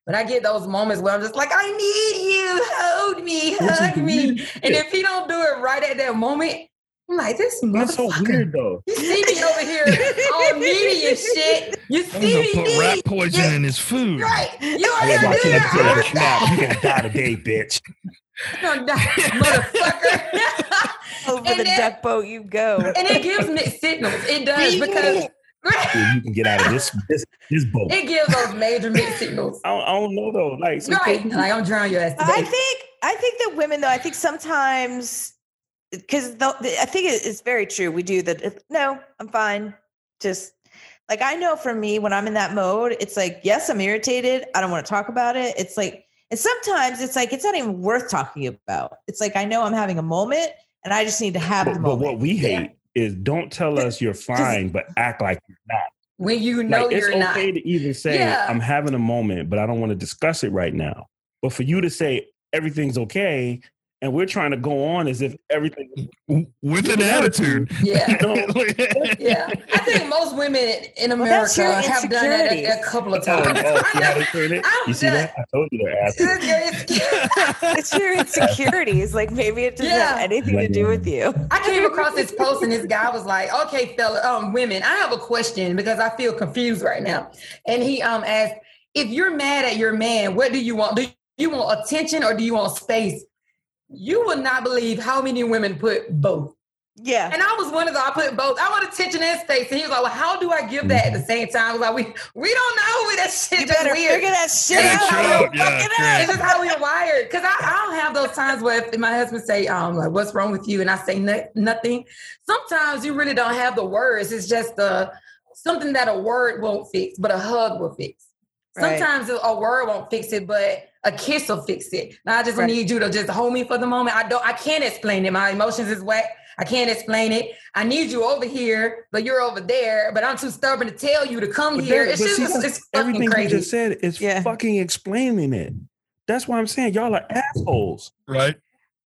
But I get those moments where I'm just like, I need you, hold me, hug me. And if he don't do it right at that moment, I'm like, this That's so motherfucker. weird though. You see me over here all needy and shit. You I'm see gonna me put rat poison in his food. Right. You I over was here watching doing that all episode Snap. You gonna die today, bitch. gonna die, motherfucker. Over And the then- duck boat you go. and it gives mixed signals. It does because Yeah, you can get out of this this this boat. it gives those major mixed signals. I don't, I don't know though. Like, so Right. Like I'm drowning your ass I think I think that women though I think sometimes because I think it- it's very true. We do that. No, I'm fine. Just like I know for me when I'm in that mode, it's like yes, I'm irritated. I don't want to talk about it. It's like and sometimes it's like it's not even worth talking about. It's like I know I'm having a moment and I just need to have the but, but what we hate is don't tell us you're fine, but act like you're not. when you know like you're not. okay to even say Yeah. I'm having a moment, but I don't want to discuss it right now. But for you to say everything's okay, and we're trying to go on as if everything With an attitude. Yeah. Yeah. I think most women in America your have done that a, a couple of Oh, times. oh, I you, know- haven't heard it? I'm you see that? I told you they're assholes. it's your insecurities. Like maybe it doesn't Yeah. have anything to do with you. I came across this post and this guy was like, "Okay, fella, um, women, I have a question because I feel confused right now." And he um asked, "If you're mad at your man, what do you want? Do you want attention or do you want space?" You will not believe how many women put both. Yeah. And I was one of the I put both. I want attention and space. And he was like, "Well, how do I give that at the same time?" I was like, "We we don't know. With that shit You just better weird." figure that shit Yeah, out. true. Fuck Yeah, it true. up. It's just how we're wired. Because I, I don't have those times where if my husband say, um, like, what's wrong with you? And I say no- nothing. Sometimes you really don't have the words. It's just uh, something that a word won't fix, but a hug will fix. Right. Sometimes a word won't fix it, but a kiss will fix it. Now I just Right. need you to just hold me for the moment. I don't I can't explain it. My emotions is wet. I can't explain it. I need you over here, but you're over there. But I'm too stubborn to tell you to come But here. that- It's just see, it's, that's- it's fucking everything you crazy. just said is Yeah. fucking explaining it. That's why I'm saying y'all are assholes. right?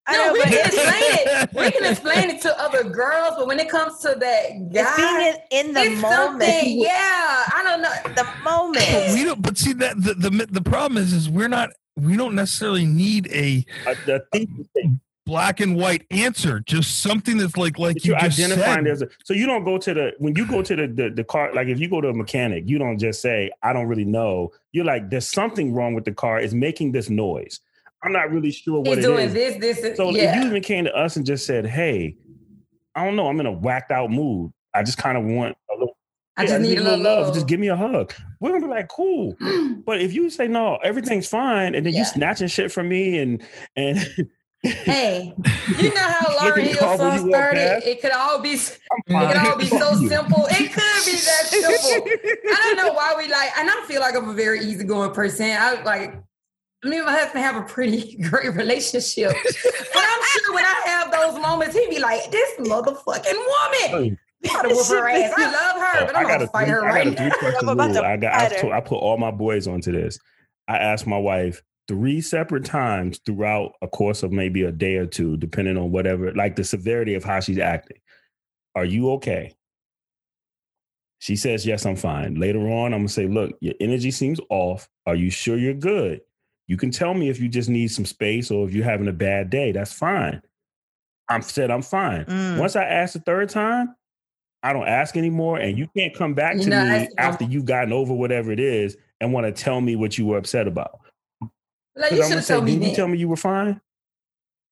I no, know, we can explain it. We can explain it to other girls, but when it comes to that guy, it's being in, in the it's moment. Yeah, I don't know. The But moment. we don't. But see that the, the the problem is is we're not. We don't necessarily need a think black and white answer. Just something that's like like you you're just identifying said. there's a so you don't go to the when you go to the, the the car like if you go to a mechanic you don't just say I don't really know you're like there's something wrong with the car it's making this noise I'm not really sure what He's it doing is this, this, so if you even came to us and just said hey I don't know I'm in a whacked out mood I just kind of want a little I yeah, just need a little love. just give me a hug we're gonna be like cool but if you say no everything's fine and then Yeah. you snatching shit from me and and hey, you know how Lauryn Hill song started? It could all be. It could all be so simple. It could be that simple. I don't know why we like, and I feel like I'm a very easygoing person. I like, me and my husband have a pretty great relationship. but I'm sure when I have those moments, he'd be like, this motherfucking woman. gotta whoop her ass. I love her, Oh, but I'm I gonna fight her I right now. I'm about to I got I, told- I put all my boys onto this. I asked my wife three separate times throughout a course of maybe a day or two, depending on whatever, like the severity of how she's acting. Are you okay? She says, Yes, I'm fine. Later on, I'm gonna say, Look, your energy seems off. Are you sure you're good? You can tell me if you just need some space or if you're having a bad day. That's fine. I'm said I'm fine. Mm. Once I ask the third time, I don't ask anymore, and you can't come back You to know, me after you've gotten over whatever it is and want to tell me what you were upset about. Like, you should have told me didn't you tell me you were fine?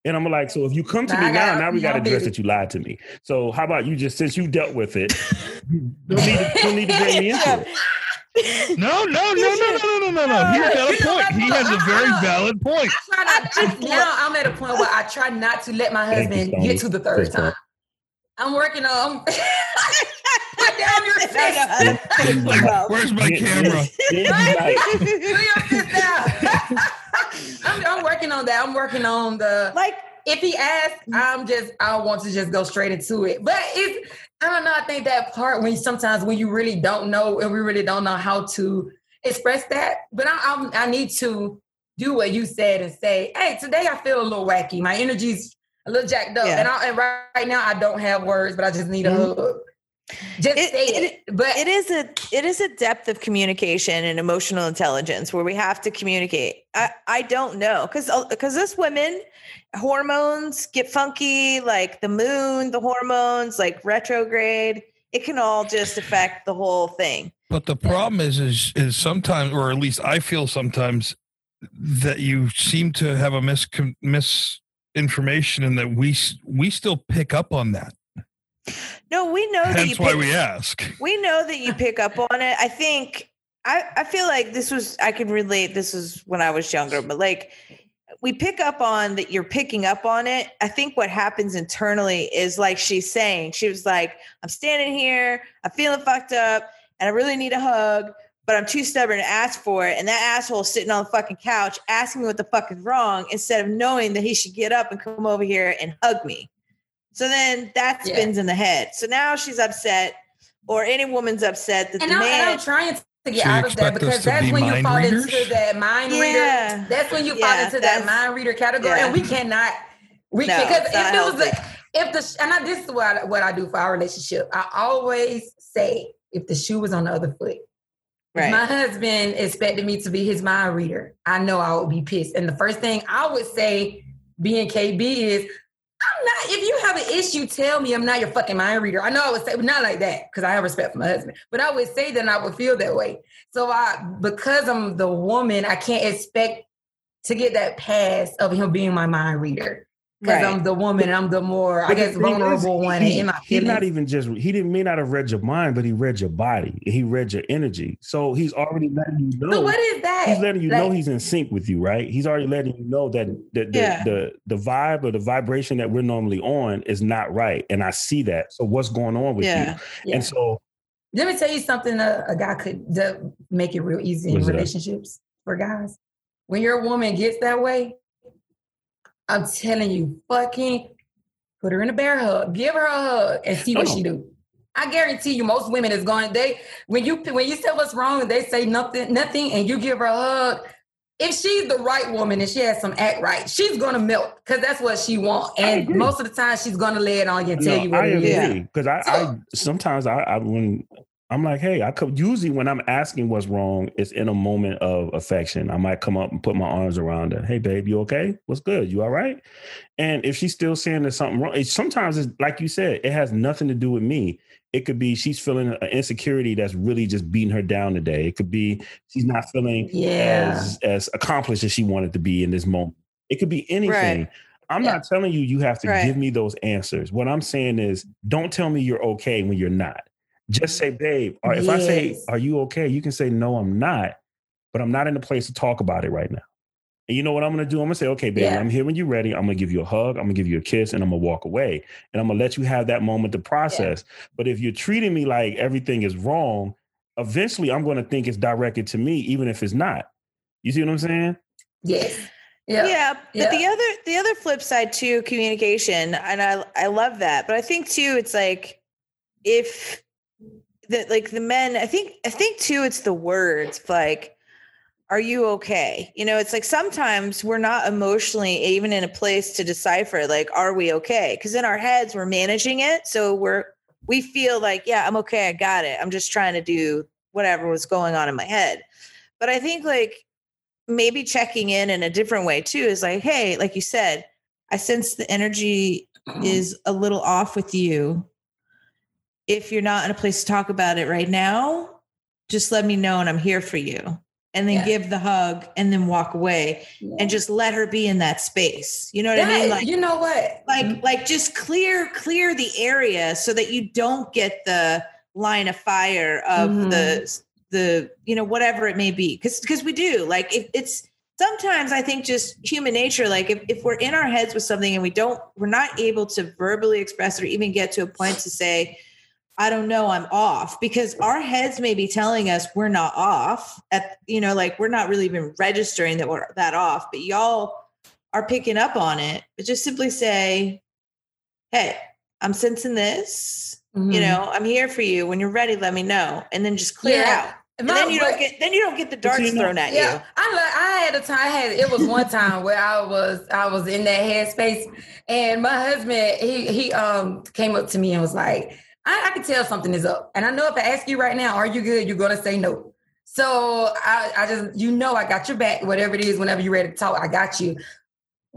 And I'm like, so if you come to Nah, me now, now we got to address that you lied to me. So how about you just since you dealt with it, you don't need to, you don't need to bring me into it. No, no, no, no, no, no, no, no, no. He's got a point. He has a very valid point. I try not, I, now I'm at a point where I try not to let my Thank you, husband get to the third Good time. talk. I'm working on. Put down your fist. Like, where's my camera? yeah, yeah, like, Put your fist down. I'm, I'm working on that. I'm working on the. like If he asks, I'm just. I want to just go straight into it. But it's. I don't know. I think that part when sometimes when you really don't know and we really don't know how to express that. But I, I'm, I need to do what you said and say, "Hey, today I feel a little wacky. My energy's a little jacked up, Yeah. and, I, and right, right now I don't have words, but I just need a Mhm. hug. Just It- say it- it. But it is a it is a depth of communication and emotional intelligence where we have to communicate. I I don't know because because us women hormones get funky like the moon, the hormones like retrograde. It can all just affect the whole thing. But the problem is, is, is sometimes, or at least I feel sometimes, that you seem to have a mis misinformation, and that we we still pick up on that. No, we know that you why pick- we ask. we know that you pick up on it. I think I, I feel like this was I can relate. This was when I was younger, but like we pick up on that you're picking up on it. I think what happens internally is like she's saying, she was like, I'm standing here, I'm feeling fucked up, and I really need a hug, but I'm too stubborn to ask for it. And that asshole sitting on the fucking couch asking me what the fuck is wrong instead of knowing that he should get up and come over here and hug me. So then that Yeah. spins in the head. So now she's upset, or any woman's upset that and, the and man. I'm trying to get So out of that because that's be when you fall readers? into that mind Yeah. reader. That's when you fall into that mind reader category, yeah. and we cannot. We No, because if not it was healthy. a, if the and I, this is what I, what I do for our relationship. I always say if the shoe was on the other foot. If my husband expected me to be his mind reader, I know I would be pissed. And the first thing I would say, being KB, is I'm not. If you have an issue, tell me I'm not your fucking mind reader. I know I would say, but not like that because I have respect for my husband. But I would say that I would feel that way. So I, because I'm the woman, I can't expect to get that pass of him being my mind reader because Right. I'm the woman. I'm the more, I But the guess, thing is, vulnerable one he- in my he's not even just he didn't may not have read your mind, but he read your body. He read your energy. So he's already letting you know. so what is that? he's letting you know he's in sync with you, right? He's already letting you know that the the, Yeah. the the vibe or the vibration that we're normally on is not right, and I see that. So what's going on with Yeah. you? Yeah. And so Let me tell you something a, a guy could that make it real easy in What's that? relationships for guys. When your woman gets that way, I'm telling you, fucking put her in a bear hug, give her a hug, and see what Oh. she do. I guarantee you, most women is going. They when you when you say what's wrong, they say nothing, nothing, and you give her a hug. If she's the right woman and she has some act right, she's gonna melt because that's what she wants. And most of the time, she's gonna lay it on you and tell No, you what I it agree because I, I sometimes I, I when I'm like, hey, I could usually when I'm asking what's wrong, it's in a moment of affection. I might come up and put my arms around her. Hey, babe, you okay? What's good? You all right? And if she's still saying there's something wrong, it's, sometimes it's like you said, it has nothing to do with me. It could be she's feeling an insecurity that's really just beating her down today. It could be she's not feeling Yeah. as as accomplished as she wanted to be in this moment. It could be anything. Right. I'm Yeah. not telling you you have to Right. give me those answers. What I'm saying is, don't tell me you're okay when you're not. Just say, babe, or if I say, are you okay? You can say, no, I'm not, but I'm not in a place to talk about it right now. And you know what I'm gonna do? I'm gonna say, okay, baby, Yeah. I'm here when you're ready. I'm gonna give you a hug, I'm gonna give you a kiss, and I'm gonna walk away. And I'm gonna let you have that moment to process. But if you're treating me like everything is wrong, eventually I'm gonna think it's directed to me, even if it's not. You see what I'm saying? Yes. Yeah. Yeah. but Yeah. the other the other flip side to communication, and I I love that. But I think too, it's like if that like the men i think i think too it's the words like are you okay? You know it's like sometimes we're not emotionally even in a place to decipher like are we okay? Because in our heads we're managing it so we're we feel like yeah i'm okay i got it. I'm just trying to do whatever was going on in my head. But i think like maybe checking in in a different way too is like hey like you said i sense the energy is a little off with you if you're not in a place to talk about it right now, just let me know and I'm here for you. And then Yeah. give the hug and then walk away and just let her be in that space. You know what I mean? Like you know what? like like just clear clear the area so that you don't get the line of fire of Mhm. the the you know whatever it may be because because we do like if it's sometimes i think just human nature like if, if we're in our heads with something and we don't we're not able to verbally express it or even get to a point to say i don't know i'm off because our heads may be telling us we're not off at you know like we're not really even registering that we're that off but y'all are picking up on it but just simply say hey i'm sensing this you Mhm. know i'm here for you when you're ready let me know and then just clear Yeah. out and My- then you don't get then you don't get the But darts thrown at Yeah, you I lo- I had a time. I had it was one time where I was I was in that headspace, and my husband he he um came up to me and was like, I, I can tell something is up, and I know if I ask you right now, are you good? You're gonna say no. So I I just you know I got your back. Whatever it is, whenever you're ready to talk, I got you.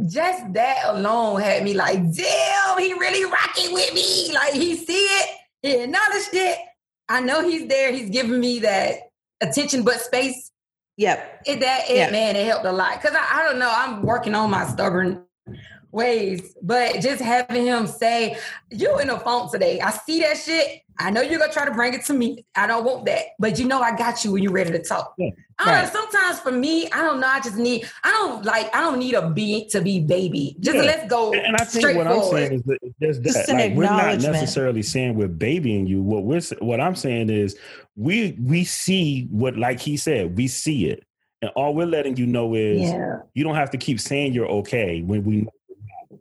Just that alone had me like, damn, he really rocking with me. Like he see it, he acknowledged it. I know he's there. He's giving me that attention, but space yep it that it Yeah. man it helped a lot because I, I don't know i'm working on my stubborn ways but just having him say you in a funk today i see that shit i know you're gonna try to bring it to me i don't want that but you know i got you when you're ready to talk Yeah. I don't know, sometimes for me i don't know i just need i don't like i don't need a beat to be baby just Yeah. let's go And, and I think straight what I'm saying is that it's just Just that. an Like, we're not necessarily saying we're babying you. What we're what I'm saying is we we see what, like he said, we see it, and all we're letting you know is yeah you don't have to keep saying you're okay when we.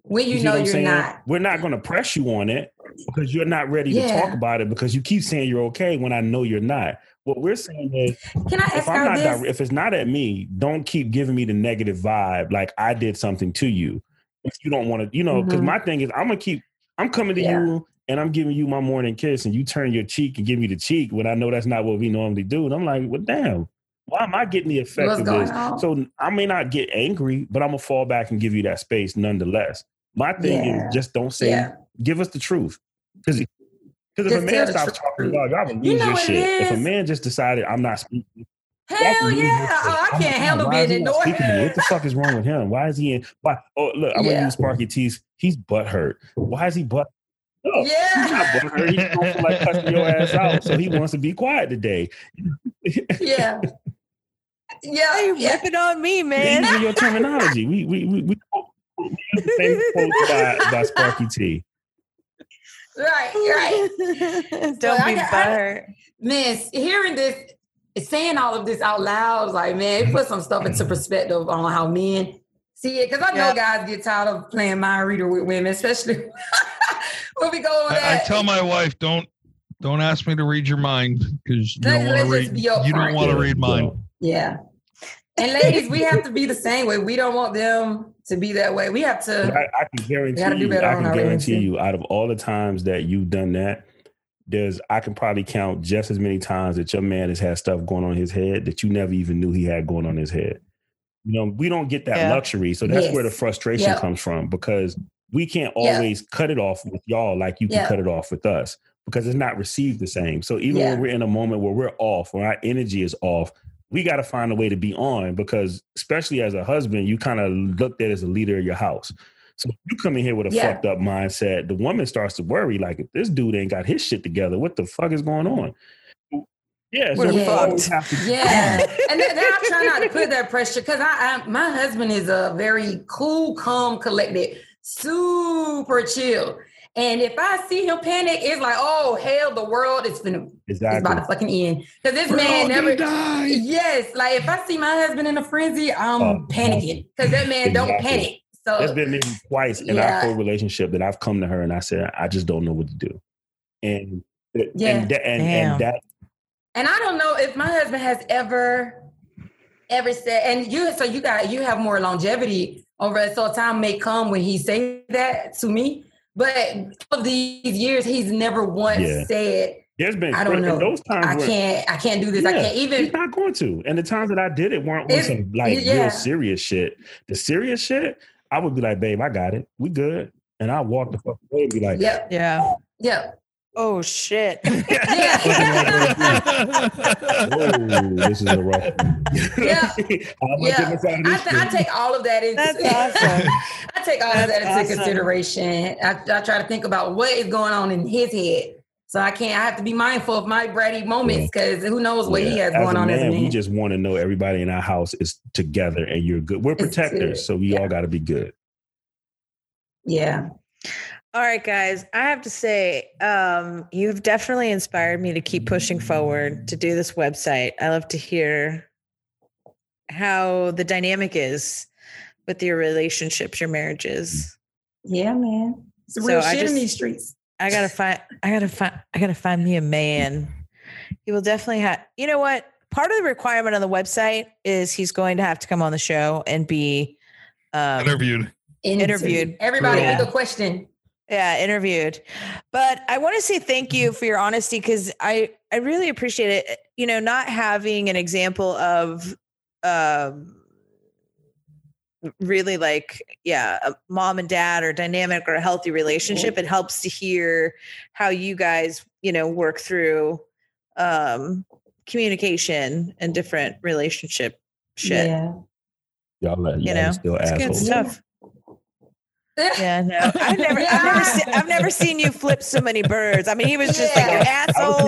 When you, see know you're saying? not We're not going to press you on it because you're not ready to talk about it because you keep saying you're okay when I know you're not. What we're saying is can i ask if I'm not this if it's not at me, don't keep giving me the negative vibe like I did something to you. If you don't want to, you know, because Mhm. my thing is I'm gonna keep I'm coming to Yeah. you and I'm giving you my morning kiss and you turn your cheek and give me the cheek when I know that's not what we normally do. And I'm like, well, damn, why am I getting the effect what's of this? on So I may not get angry, but I'm gonna fall back and give you that space nonetheless. My thing Yeah. is just don't say, Yeah. give us the truth. Because because if a man stops talking truth. about y'all will You lose know your shit. If a man just decided I'm not speaking, hell Y'all can lose yeah oh, i can't handle being he not ignored speaking to me? What the fuck is wrong with him? Why is he in? Why? Oh, look, I'm Yeah. gonna use Sparki-T's. He's butt hurt. Why is he butt? No, he's not Yeah. butt hurt. He just don't feel like cussing your ass out, so he wants to be quiet today. yeah. Yeah. you yeah. ripping on me We're man using your terminology. We we we, we we use the same quote by, by Sparki-T. Right. Right. don't So be got- I- butthurt Man, hearing this, saying all of this out loud, like, man, it put some stuff into mm-hmm. perspective on how men see it. Because I know Yeah. guys get tired of playing mind reader with women, especially when we go on I, I tell my wife, don't don't ask me to read your mind because you Let- don't want to read. You upfront. don't want to read mine. yeah. And ladies, we have to be the same way. We don't want them to be that way. We have to. I, I can guarantee you, I can guarantee you, out of all the times that you've done that, there's I can probably count just as many times that your man has had stuff going on his head that you never even knew he had going on his head. You know, we don't get that Yeah. luxury, so that's Yes. where the frustration Yep. comes from because we can't Yeah. always cut it off with y'all like you can Yeah. cut it off with us because it's not received the same. So even Yeah. when we're in a moment where we're off, when our energy is off, we got to find a way to be on because especially as a husband, you kind of looked at as a leader of your house. So you come in here with a Yeah. fucked up mindset, the woman starts to worry like if this dude ain't got his shit together, what the fuck is going on? Yeah, so we fucked. Yeah, and then, then I try not to put that pressure because I, I, my husband is a very cool, calm, collected, super chill. And if I see him panic, it's like, oh hell, the world is finna, it's exactly. about to fucking end. Because this We're man never. die. Yes, like if I see my husband in a frenzy, I'm Oh, panicking because that man don't panic. So There's been maybe twice in Yeah. our whole relationship that I've come to her and I said, I just don't know what to do. And Yeah. and that, and, and that And I don't know if my husband has ever, ever said, and you, so you got, you have more longevity over it. So time may come when he say that to me. But of these years, he's never once Yeah. said, there's been I don't know. those times I where- can't, I can't do this. I can't even. He's not going to. And the times that I did it weren't on It's- some like yeah. real serious shit. The serious shit, I would be like, babe, I got it. We good. And I walk the fuck away and be like, Yep. Yeah. Yep. Oh shit. oh, this is a rough one. Yeah. I'm Yeah. get inside of I, th- I take all of that into That's awesome. I take all That's of that into awesome. consideration. I, I try to think about what is going on in his head. So I can't. I have to be mindful of my bratty moments because who knows what he has As going a on as a man, man. We just want to know everybody in our house is together and you're good. We're protectors, good. so we Yeah. all got to be good. yeah. All right, guys. I have to say, um, you've definitely inspired me to keep pushing forward to do this website. I love to hear how the dynamic is with your relationships, your marriages. Yeah, man. It's So real I shit just- in these streets. I gotta find. I gotta find. I gotta find me a man. He will definitely have. You know what? Part of the requirement on the website is he's going to have to come on the show and be um, Interviewed. Interviewed. Everybody Yeah. with a question. Yeah, interviewed. But I want to say thank you for your honesty because I I really appreciate it. You know, not having an example of um really like yeah, a mom and dad or dynamic or a healthy relationship. It helps to hear how you guys, you know, work through um communication and different relationship shit. Yeah. Y'all, let, You y'all know, still It's good assholes. stuff. Yeah, no, I've never, I've never, se- I've never seen you flip so many birds. I mean, he was just like your Yeah. I was asshole.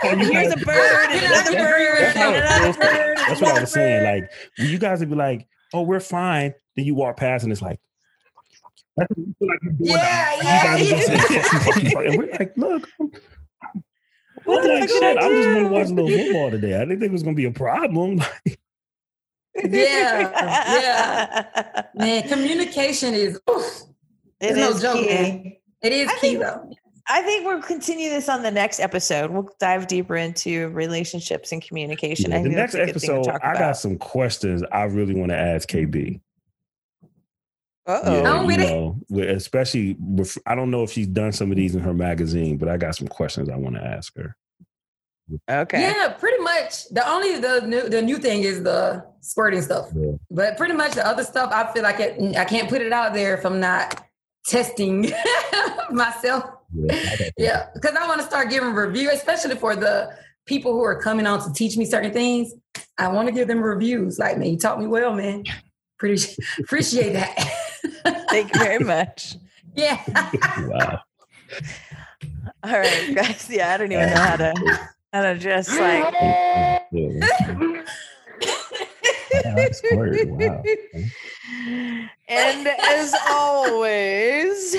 saying, you Here's a bird and another bird That's, and another bird. That's what I was saying. Like you guys would be like, "Oh, we're fine." Then you walk past and it's like, that's what you feel like you're doing. Yeah, You yeah. guys are just saying, "Fuck you, fuck you, fuck you." and we're like, "Look, I'm, What I'm like, shit, I I'm just going to watch a little football today. I didn't think it was going to be a problem." Yeah, yeah. Man, communication is oof, It it's no joke, key. man. It is I key think- though. I think we'll continue this on the next episode. We'll dive deeper into relationships and communication. Yeah, I the next that's a good thing to episode, I got some questions I really want to ask KB. Uh-oh. Yeah, Oh, you with know, especially with, I don't know if she's done some of these in her magazine, but I got some questions I want to ask her. Okay. Yeah, pretty much. The only the new the new thing is the squirting stuff. Yeah. But pretty much the other stuff, I feel like it, I can't put it out there if I'm not testing myself. Yeah, I. Yeah, because I want to start giving review, especially for the people who are coming on to teach me certain things. I want to give them reviews. Like, man, you taught me well, man. Pretty appreciate that. Thank you very much. yeah. Wow. All right, guys. Yeah, I don't even know how to how to just like Yeah. That's great. Wow. and as always,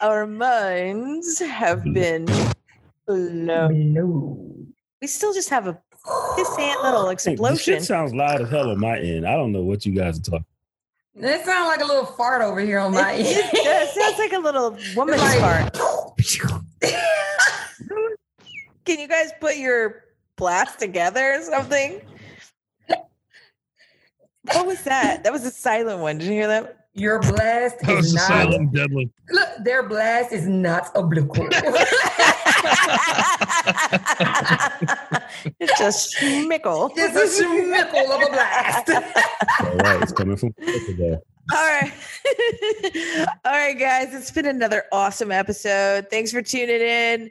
our minds have been blown. No. We still just have a pissant little Hey, explosion. shit sounds loud as hell on my end. I don't know what you guys are talking. That sounds like a little fart over here on my end. it sounds like a little woman's Like- fart. Can you guys put your blast together or something? What was that? That was a silent one. Did you hear that? Your blast That was is a not. silent deadly. Look, their blast is not obliqual. it's just schmickle. it's a schmickle of a blast. All right, it's coming from today. All right. All right, guys. It's been another awesome episode. Thanks for tuning in.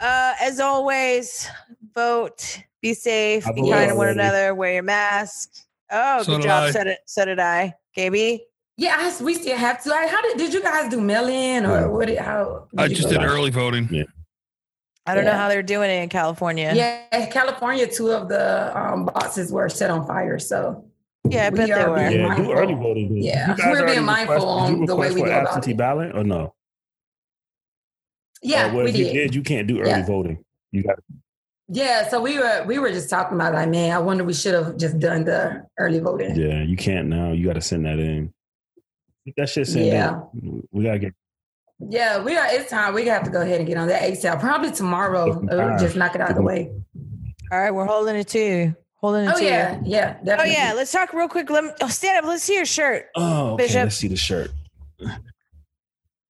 Uh, as always, vote, be safe, be kind to one another, wear your mask. Oh, So good job. I. So did, so did I. KB? Yeah, I, we still have to. Like, how did did you guys do mail in or what? Did, how? I just go? did early voting. Yeah. I don't know how they're doing it in California. Yeah, California. Two of the um, boxes were set on fire. So Yeah, I We bet they are were. being Yeah, do early voting. then. Yeah, You we're being mindful request- on did you the way request we for go about absentee it. ballot or no? yeah, Or well, we if you did. did, you can't do early Yeah. voting. You got Yeah, so we were we were just talking about like, man, I wonder we should have just done the early voting. yeah, you can't now. You got to send that in. That shit sent Yeah. in. We gotta get. Yeah, we are. It's time. We have to go ahead and get on that ASAP. Probably tomorrow. Just knock it out of the way. All right, we're holding it too. Holding it Oh to you. yeah, yeah, Oh yeah, let's talk real quick. Let me oh, stand up. Let's see your shirt. Oh, okay. Bishop. Let's see the shirt.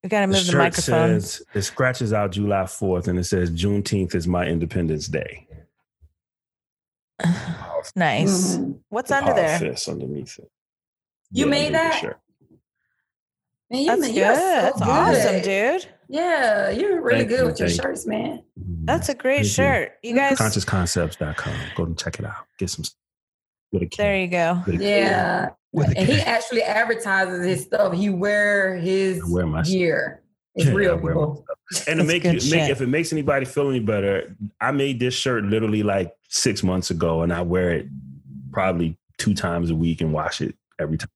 We gotta The move the, shirt microphone. says it scratches out July 4th and it says Juneteenth is my Independence Day. nice. Mhm. What's The under there? Fist underneath it. You I made that? shirt. Man, you That's ma- good. you're so That's good. awesome, dude. Yeah, you're really Thank good you, with your thank you. shirts, man. That's a great Thank shirt. You guys, ConsciousConcepts.com. Go and check it out. Get some. Get a there you go. Get a. Yeah, With and he actually advertises his stuff. He wear his I wear my stuff. gear. It's Yeah, real, wear my people. And to make good you make if it makes anybody feel any better, I made this shirt literally like six months ago, and I wear it probably two times a week and wash it every time.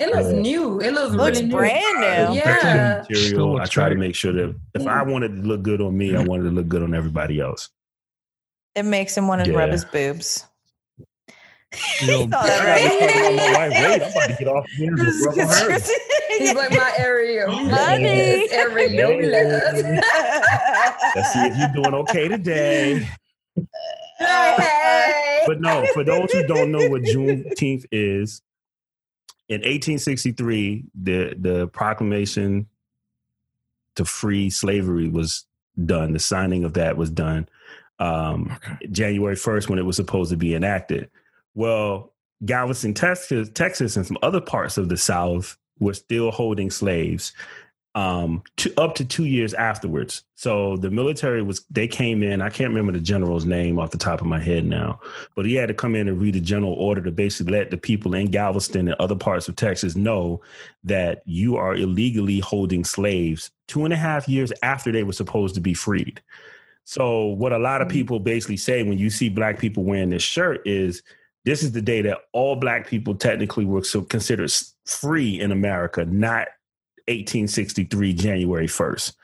It looks Yeah. new. It looks, Looks really brand new. Yeah. Still Material. I try to make sure that if Yeah. I wanted to look good on me, I wanted to look good on everybody else. It makes him want to rub his boobs. Real- He thought that I right. was talking about my wife. Wait, I'm about to get off here and rub on her. He's like my area. Honey. area. Let's see if you're doing okay today. Hey. But no, for those who don't know what Juneteenth is, in 1863, the the proclamation to free slavery was done. The signing of that was done um, Okay. January 1st when it was supposed to be enacted. Well, Galveston, Texas, Texas, and some other parts of the South were still holding slaves um, to, up to two years afterwards. So the military was, they came in, I can't remember the general's name off the top of my head now, but he had to come in and read a general order to basically let the people in Galveston and other parts of Texas know that you are illegally holding slaves two and a half years after they were supposed to be freed. So what a lot of people basically say when you see black people wearing this shirt is this is the day that all black people technically were so considered free in America, not 1863 January 1st.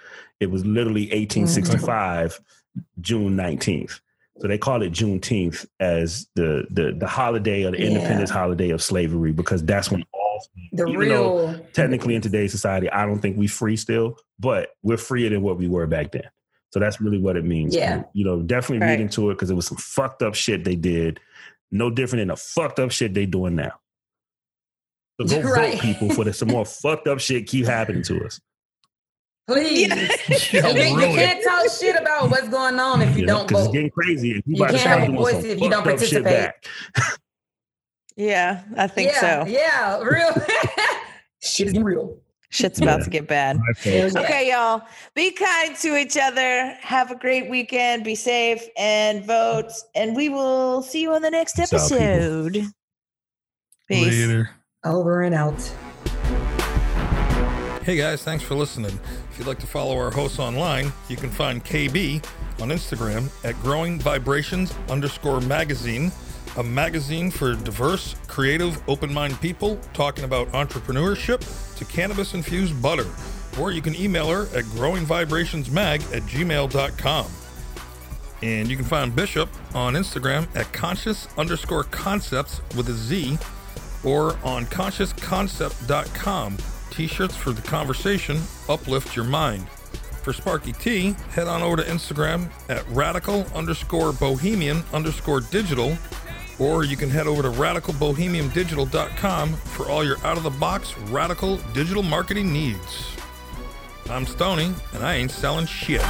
It was literally 1865 mm-hmm. June 19th. So they call it Juneteenth as the the the holiday or the Yeah. independence holiday of slavery because that's when all The real. technically in today's society, I don't think we free still, but we're freer than what we were back then. So that's really what it means. Yeah. You know, definitely Right. read into it because it was some fucked up shit they did. No different than the fucked up shit they doing now. So go Right. vote people for the some more fucked up shit keep happening to us. Please. Yeah, You, you really. can't talk shit about what's going on if you, know, don't 'cause it's vote. getting crazy. and You about to can't have a voice if you don't fucked up shit participate. back. yeah, I think yeah, so. Yeah, real. shit is getting real. Shit's about Yeah. to get bad. Yeah. Okay, y'all. Be kind to each other. Have a great weekend. Be safe and vote. And we will see you on the next Peace out, episode. Peace. Later. Over and out. Hey guys, thanks for listening. If you'd like to follow our hosts online, you can find KB on Instagram at Growing Vibrations underscore magazine, a magazine for diverse, creative, open minded people talking about entrepreneurship to cannabis infused butter. Or you can email her at growingvibrationsmag at gmail.com. And you can find Bishop on Instagram at conscious underscore concepts with a Z or on consciousconcept.com. T shirts for the conversation uplift your mind. For Sparki-T, head on over to Instagram at radical underscore bohemian underscore digital, or you can head over to radicalbohemiandigital.com for all your out of the box radical digital marketing needs. I'm Stony, and I ain't selling shit.